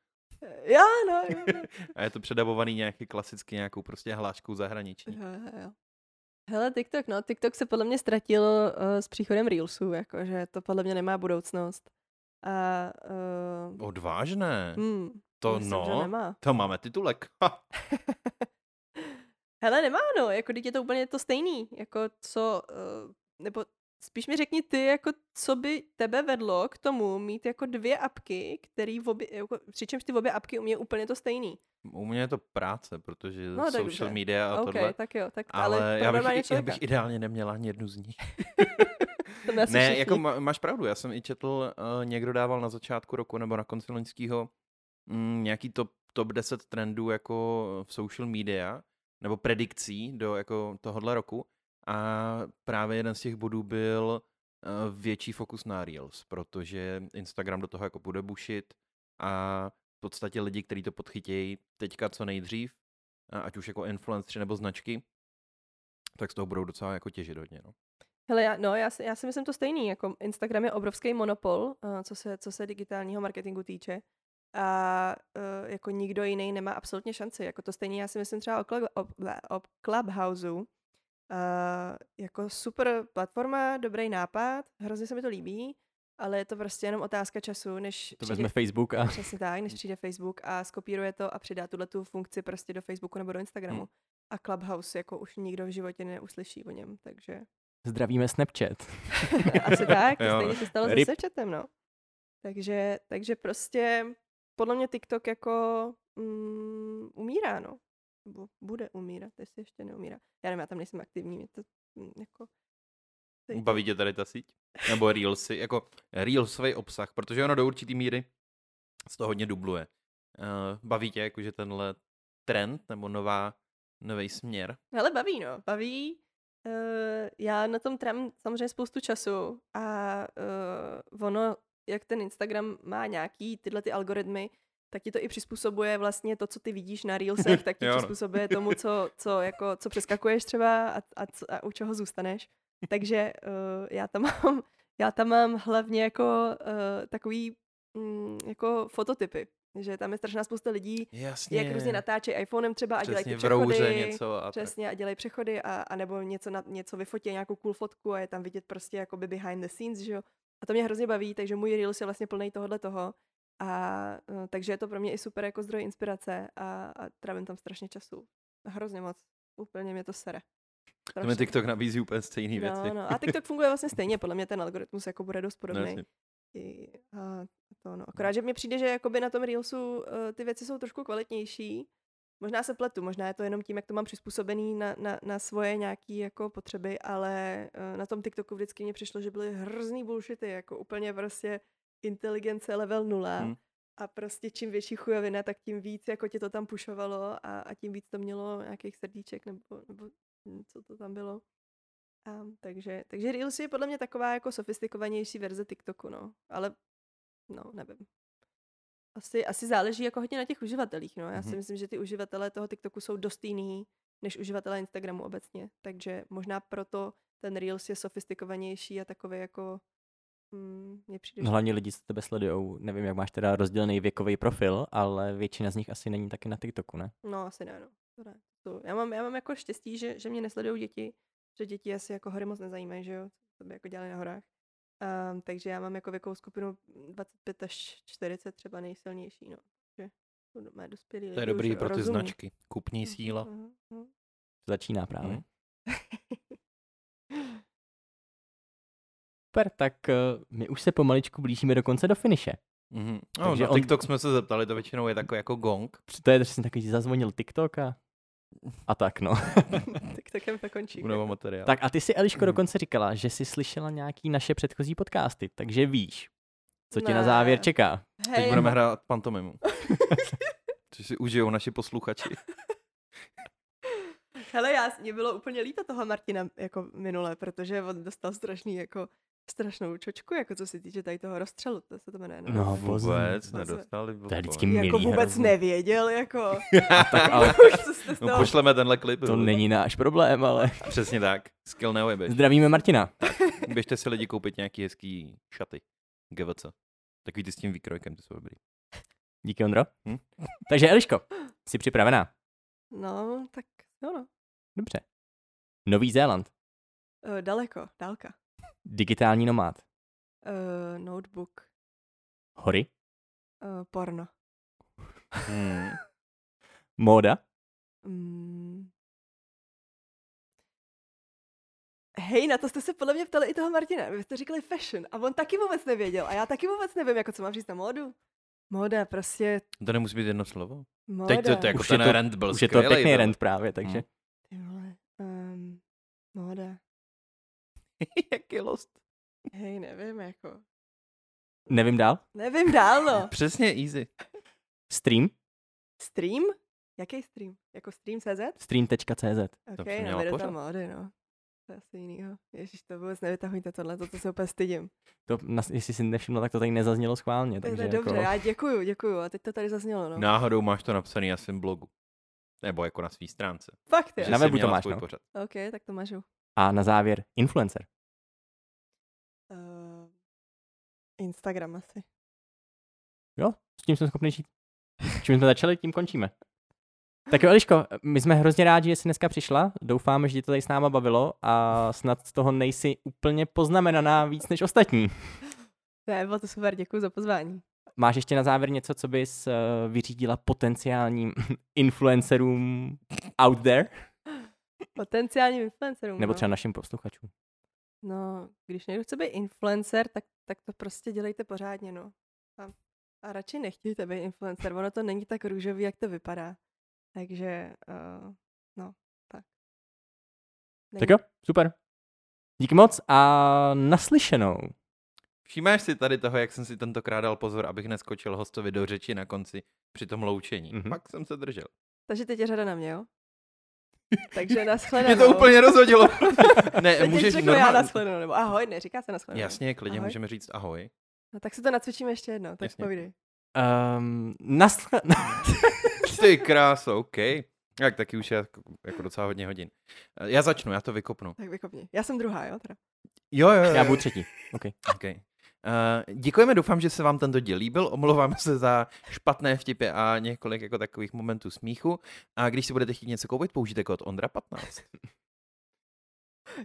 Já, no, jo, jo. [LAUGHS]
A je to předabovaný nějaký klasicky nějakou prostě hláškou zahraniční.
Jo, jo, jo. Hele, TikTok, no, TikTok se podle mě ztratil uh, s příchodem Reelsů, jakože to podle mě nemá budoucnost. A, uh,
Odvážné.
hmm,
To
myslím,
no,
nemá.
to máme titulek. [LAUGHS]
Hele, nemá, no, jako teď je to úplně to stejný, jako co, uh, nebo spíš mi řekni ty, jako co by tebe vedlo k tomu mít jako dvě apky, který v obě, jako, přičemž ty obě apky u mě je úplně to stejný.
U mě je to práce, protože
No,
social
dobře.
media a
OK,
tohle.
tak jo, tak
Ale,
ale,
já, bych, já bych ideálně neměla ani jednu z nich. [LAUGHS]
To
ne,
všichni.
jako má, máš pravdu, já jsem i četl, uh, někdo dával na začátku roku nebo na konci loňského mm, nějaký top, top 10 trendů jako v social media, nebo predikcí do jako tohohle roku a právě jeden z těch bodů byl uh, větší fokus na Reels, protože Instagram do toho jako bude bušit a v podstatě lidi, kteří to podchytějí teďka co nejdřív, ať už jako influenceri nebo značky, tak z toho budou docela jako těžit hodně. No.
Hele, já, no, já si, já si myslím to stejný, jako Instagram je obrovský monopol, uh, co, se, co se digitálního marketingu týče. A uh, jako nikdo jiný nemá absolutně šanci. Jako to stejně já si myslím třeba o, o, o Clubhouse. Uh, jako super platforma, dobrý nápad, hrozně se mi to líbí, ale je to prostě jenom otázka času, než
To
přijde,
vezme Facebook a
přesně tak, než přijde Facebook a skopíruje to a přidá tuhle tu funkci prostě do Facebooku nebo do Instagramu.
Hmm.
A Clubhouse jako už nikdo v životě neuslyší o něm, takže
zdravíme Snapchat. [LAUGHS]
asi tak, to stejně se stalo se
Rip.
Snapchatem, no. Takže, takže prostě podle mě TikTok jako mm, umírá, no. Nebo bude umírat, jestli ještě neumírá. Já nevím, já tam nejsem aktivní, mě to mm, jako...
Baví tě tady ta síť? Nebo Reelsy, jako Reelsový obsah, protože ono do určitý míry z toho hodně dubluje. Uh, baví tě jakože tenhle trend nebo nová, nový směr?
Ale baví, no. Baví. Uh, já na tom trám samozřejmě spoustu času a uh, ono, jak ten Instagram má nějaký tyhle ty algoritmy, tak ti to i přizpůsobuje vlastně to, co ty vidíš na Reelsech, tak ti [LAUGHS]
Jo, no.
přizpůsobuje tomu, co, co, jako, co přeskakuješ třeba a, a, co- a u čeho zůstaneš. Takže uh, já, tam mám, já tam mám hlavně jako uh, takový mm, jako fototypy, že tam je strašná spousta lidí,
Jasně.
jak různě natáčejí iPhonem třeba a dělají ty
Přesně, rouře
přechody.
něco a.
Přesně a dělají přechody a, a nebo něco, na, něco vyfotí, nějakou cool fotku a je tam vidět prostě jakoby behind the scenes, že jo. A to mě hrozně baví, takže můj Reels je vlastně plný tohohle toho. A uh, takže je to pro mě i super jako zdroj inspirace a, a trávím tam strašně času. Hrozně moc. Úplně mě to sere.
To
Strašně.
TikTok nabízí úplně stejné věci.
No, no. A [LAUGHS] TikTok funguje vlastně stejně, podle mě ten algoritmus jako bude dost
No,
podobný.
jasně.
I, a to, no. Akorát, že mně přijde, že jakoby na tom Reelsu uh, ty věci jsou trošku kvalitnější. Možná se pletu, možná je to jenom tím, jak to mám přizpůsobený na, na, na svoje nějaké jako potřeby, ale uh, na tom TikToku vždycky mně přišlo, že byly hrozný bullshity, jako úplně prostě inteligence level nula.
Hmm.
A prostě čím větší chujovina, tak tím víc jako tě to tam pušovalo a, a tím víc to mělo nějakých srdíček nebo, nebo hm, co to tam bylo. A, takže, takže Reels je podle mě taková jako sofistikovanější verze TikToku, no. Ale, no, nevím. Asi, asi záleží jako hodně na těch uživatelích, no. Já si
Mhm.
myslím, že ty uživatelé toho TikToku jsou dost jiný než uživatelé Instagramu obecně. Takže možná proto ten Reels je sofistikovanější a takový jako mm, přijde,
No,
že-
hlavně lidi, co tebe sledujou, nevím, jak máš teda rozdělený věkový profil, ale většina z nich asi není taky na TikToku, ne?
No, asi ne, no. To ne. To, já, mám, já mám jako štěstí, že, že mě nesledují děti, že děti asi jako hory moc nezajímají, že jo, co by jako dělali na horách. Um, takže já mám jako věkovou skupinu 25 až 40 třeba nejsilnější, no. Takže to mé dospělí
To je dobrý pro ty
rozumí.
značky. Kupní síla.
Mhm, mhm.
Začíná právě. [LAUGHS] Super, tak uh, my už se pomaličku blížíme dokonce do finiše.
Mhm. No,
Takže
na
on-
TikTok jsme se zeptali, to většinou je takový jako gong.
To je přesně takový, že zazvonil TikTok a, a tak no.
tak takem to končí.
Materiál.
tak a ty si, Eliško,
Mhm.
dokonce říkala, že jsi slyšela nějaký naše předchozí podcasty, takže víš, co tě na
Ne.
závěr čeká.
Teď
Hej,
budeme [LAUGHS] hrát pantomimu. [LAUGHS] Což si užijou naši posluchači.
Hele, já, mě bylo úplně líto toho Martina jako minule, protože on dostal strašný jako strašnou čočku, jako co se týče tady toho rozstřelu, to se to jmenuje. No.
No, pozor.
Vůbec nedostali.
To je vždycky
jako
milý
vůbec
hrozně.
nevěděl, jako. [LAUGHS]
tak ale [LAUGHS]
No, pošleme tenhle klip.
to není náš problém, ale
Přesně tak. Skill neojebeš.
zdravíme Martina.
Běžte si lidi koupit nějaký hezký šaty. GVC. Takový ty s tím výkrojkem, ty jsou dobrý.
Díky, Ondro.
Hm?
Takže Eliško, jsi připravená?
No, tak jo no.
Dobře. Nový Zéland.
Uh, daleko, dálka.
Digitální nomád.
Uh, notebook.
Hory.
Uh, porno.
Hmm. [LAUGHS]
Móda.
Mm. Hej, na to jste se podle mě ptali i toho Martina. Vy jste říkali fashion a on taky vůbec nevěděl. A já taky vůbec nevím, jako co mám říct na módu. Móda, prostě
To nemusí být jedno slovo.
móda.
Teď to, to jako
Už je
ten
to-
rent byl
Už je to pěkný
vole.
rent právě, takže.
Ty vole, um, móda. [LAUGHS]
Jak je lost.
Hej, nevím, jako.
Nevím dál.
Nevím dál, no. [LAUGHS]
Přesně, easy.
Stream.
Stream? Jaký stream? Jako stream.cz?
Stream.cz.
Ok,
pořád.
tam módy, no. To je asi jinýho. Ježíš, to vůbec nevytahujte tohle, to, to se úplně stydím.
To, jestli si nevšiml, tak to tady nezaznělo schválně.
To
Takže
je dobře,
jako,
já děkuju, děkuju. A teď to tady zaznělo, no.
Náhodou máš to napsaný na svém blogu. Nebo jako na svý stránce.
Fakt je.
Že
Na webu to máš, no.
pořad.
Ok, tak to mažu.
A na závěr influencer.
Uh, Instagram asi.
Jo, s tím jsem schopný žít. Čím jsme začali, tím končíme. Tak jo, Eliško, my jsme hrozně rádi, že jsi dneska přišla. Doufáme, že ti to tady s náma bavilo a snad z toho nejsi úplně poznamenaná víc než ostatní.
Ne, bylo to super, děkuji za pozvání.
Máš ještě na závěr něco, co bys uh, vyřídila potenciálním [LAUGHS] influencerům out there? [LAUGHS]
Potenciálním influencerům.
Nebo
no.
třeba našim posluchačům?
No, když někdo chce být influencer, tak, tak to prostě dělejte pořádně, no. A, a radši nechtějte být influencer, ono to není tak růžový, jak to vypadá. Takže, uh, no, tak. Není-
Tak jo, super. Díky moc a naslyšenou.
Všimáš si tady toho, jak jsem si tentokrát dal pozor, abych neskočil hostovi do řeči na konci při tom loučení.
Mhm.
Mm-hmm. Pak jsem se držel.
Takže teď je řada na mě, jo? [LAUGHS] Takže
Mě
nashledanou.
to úplně rozhodilo. [LAUGHS] ne,
Teď
můžeš
řeknu já
normálně.
nashledanou, nebo ahoj, neříká se nashledanou.
Jasně, klidně
Ahoj.
můžeme říct ahoj.
No tak si to nacvičíme ještě jednou, tak
Jasně.
povídej.
Um, nasle... [LAUGHS]
Ty kráso, OK. Tak taky už je jako, jako docela hodně hodin. Já začnu, já to vykopnu.
Tak vykopni. Já jsem druhá, jo? Teda.
Jo, jo, jo.
Já budu třetí. Okay.
Okay. Uh, děkujeme, doufám, že se vám tento díl líbil. Omlouváme se za špatné vtipy a několik jako takových momentů smíchu. A když si budete chtít něco koupit, použijte kód Ondra15.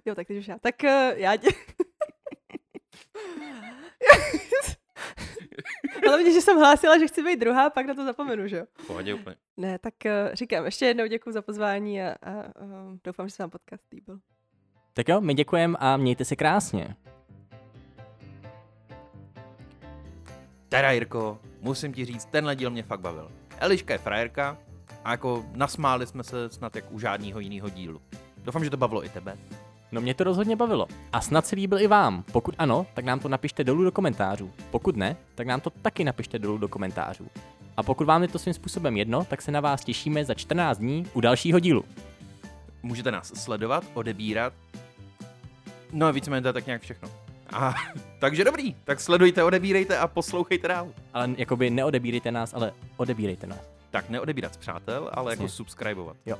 Jo, tak teď už já. Tak uh, já dě... [LAUGHS] Hlavně, že jsem hlásila, že chci být druhá, pak na to zapomenu, že jo?
V Pohodě úplně.
Ne, tak uh, říkám ještě jednou děkuji za pozvání a, a uh, doufám, že se vám podcast líbil.
Tak jo, my děkujeme a mějte se krásně.
Teda Jirko, musím ti říct, tenhle díl mě fakt bavil. Eliška je frajerka a jako nasmáli jsme se snad jak u žádného jiného dílu. Doufám, že to bavilo i tebe.
No mě to rozhodně bavilo. A snad se líbil i vám. Pokud ano, tak nám to napište dolů do komentářů. Pokud ne, tak nám to taky napište dolů do komentářů. A pokud vám je to svým způsobem jedno, tak se na vás těšíme za 14 dní u dalšího dílu.
Můžete nás sledovat, odebírat. No a víceméně to je tak nějak všechno. A [LAUGHS] takže dobrý, tak sledujte, odebírejte a poslouchejte dál.
Ale jakoby neodebírejte nás, ale odebírejte nás.
Tak neodebírat z přátel, ale jako
Jasně.
subscribovat.
Jo.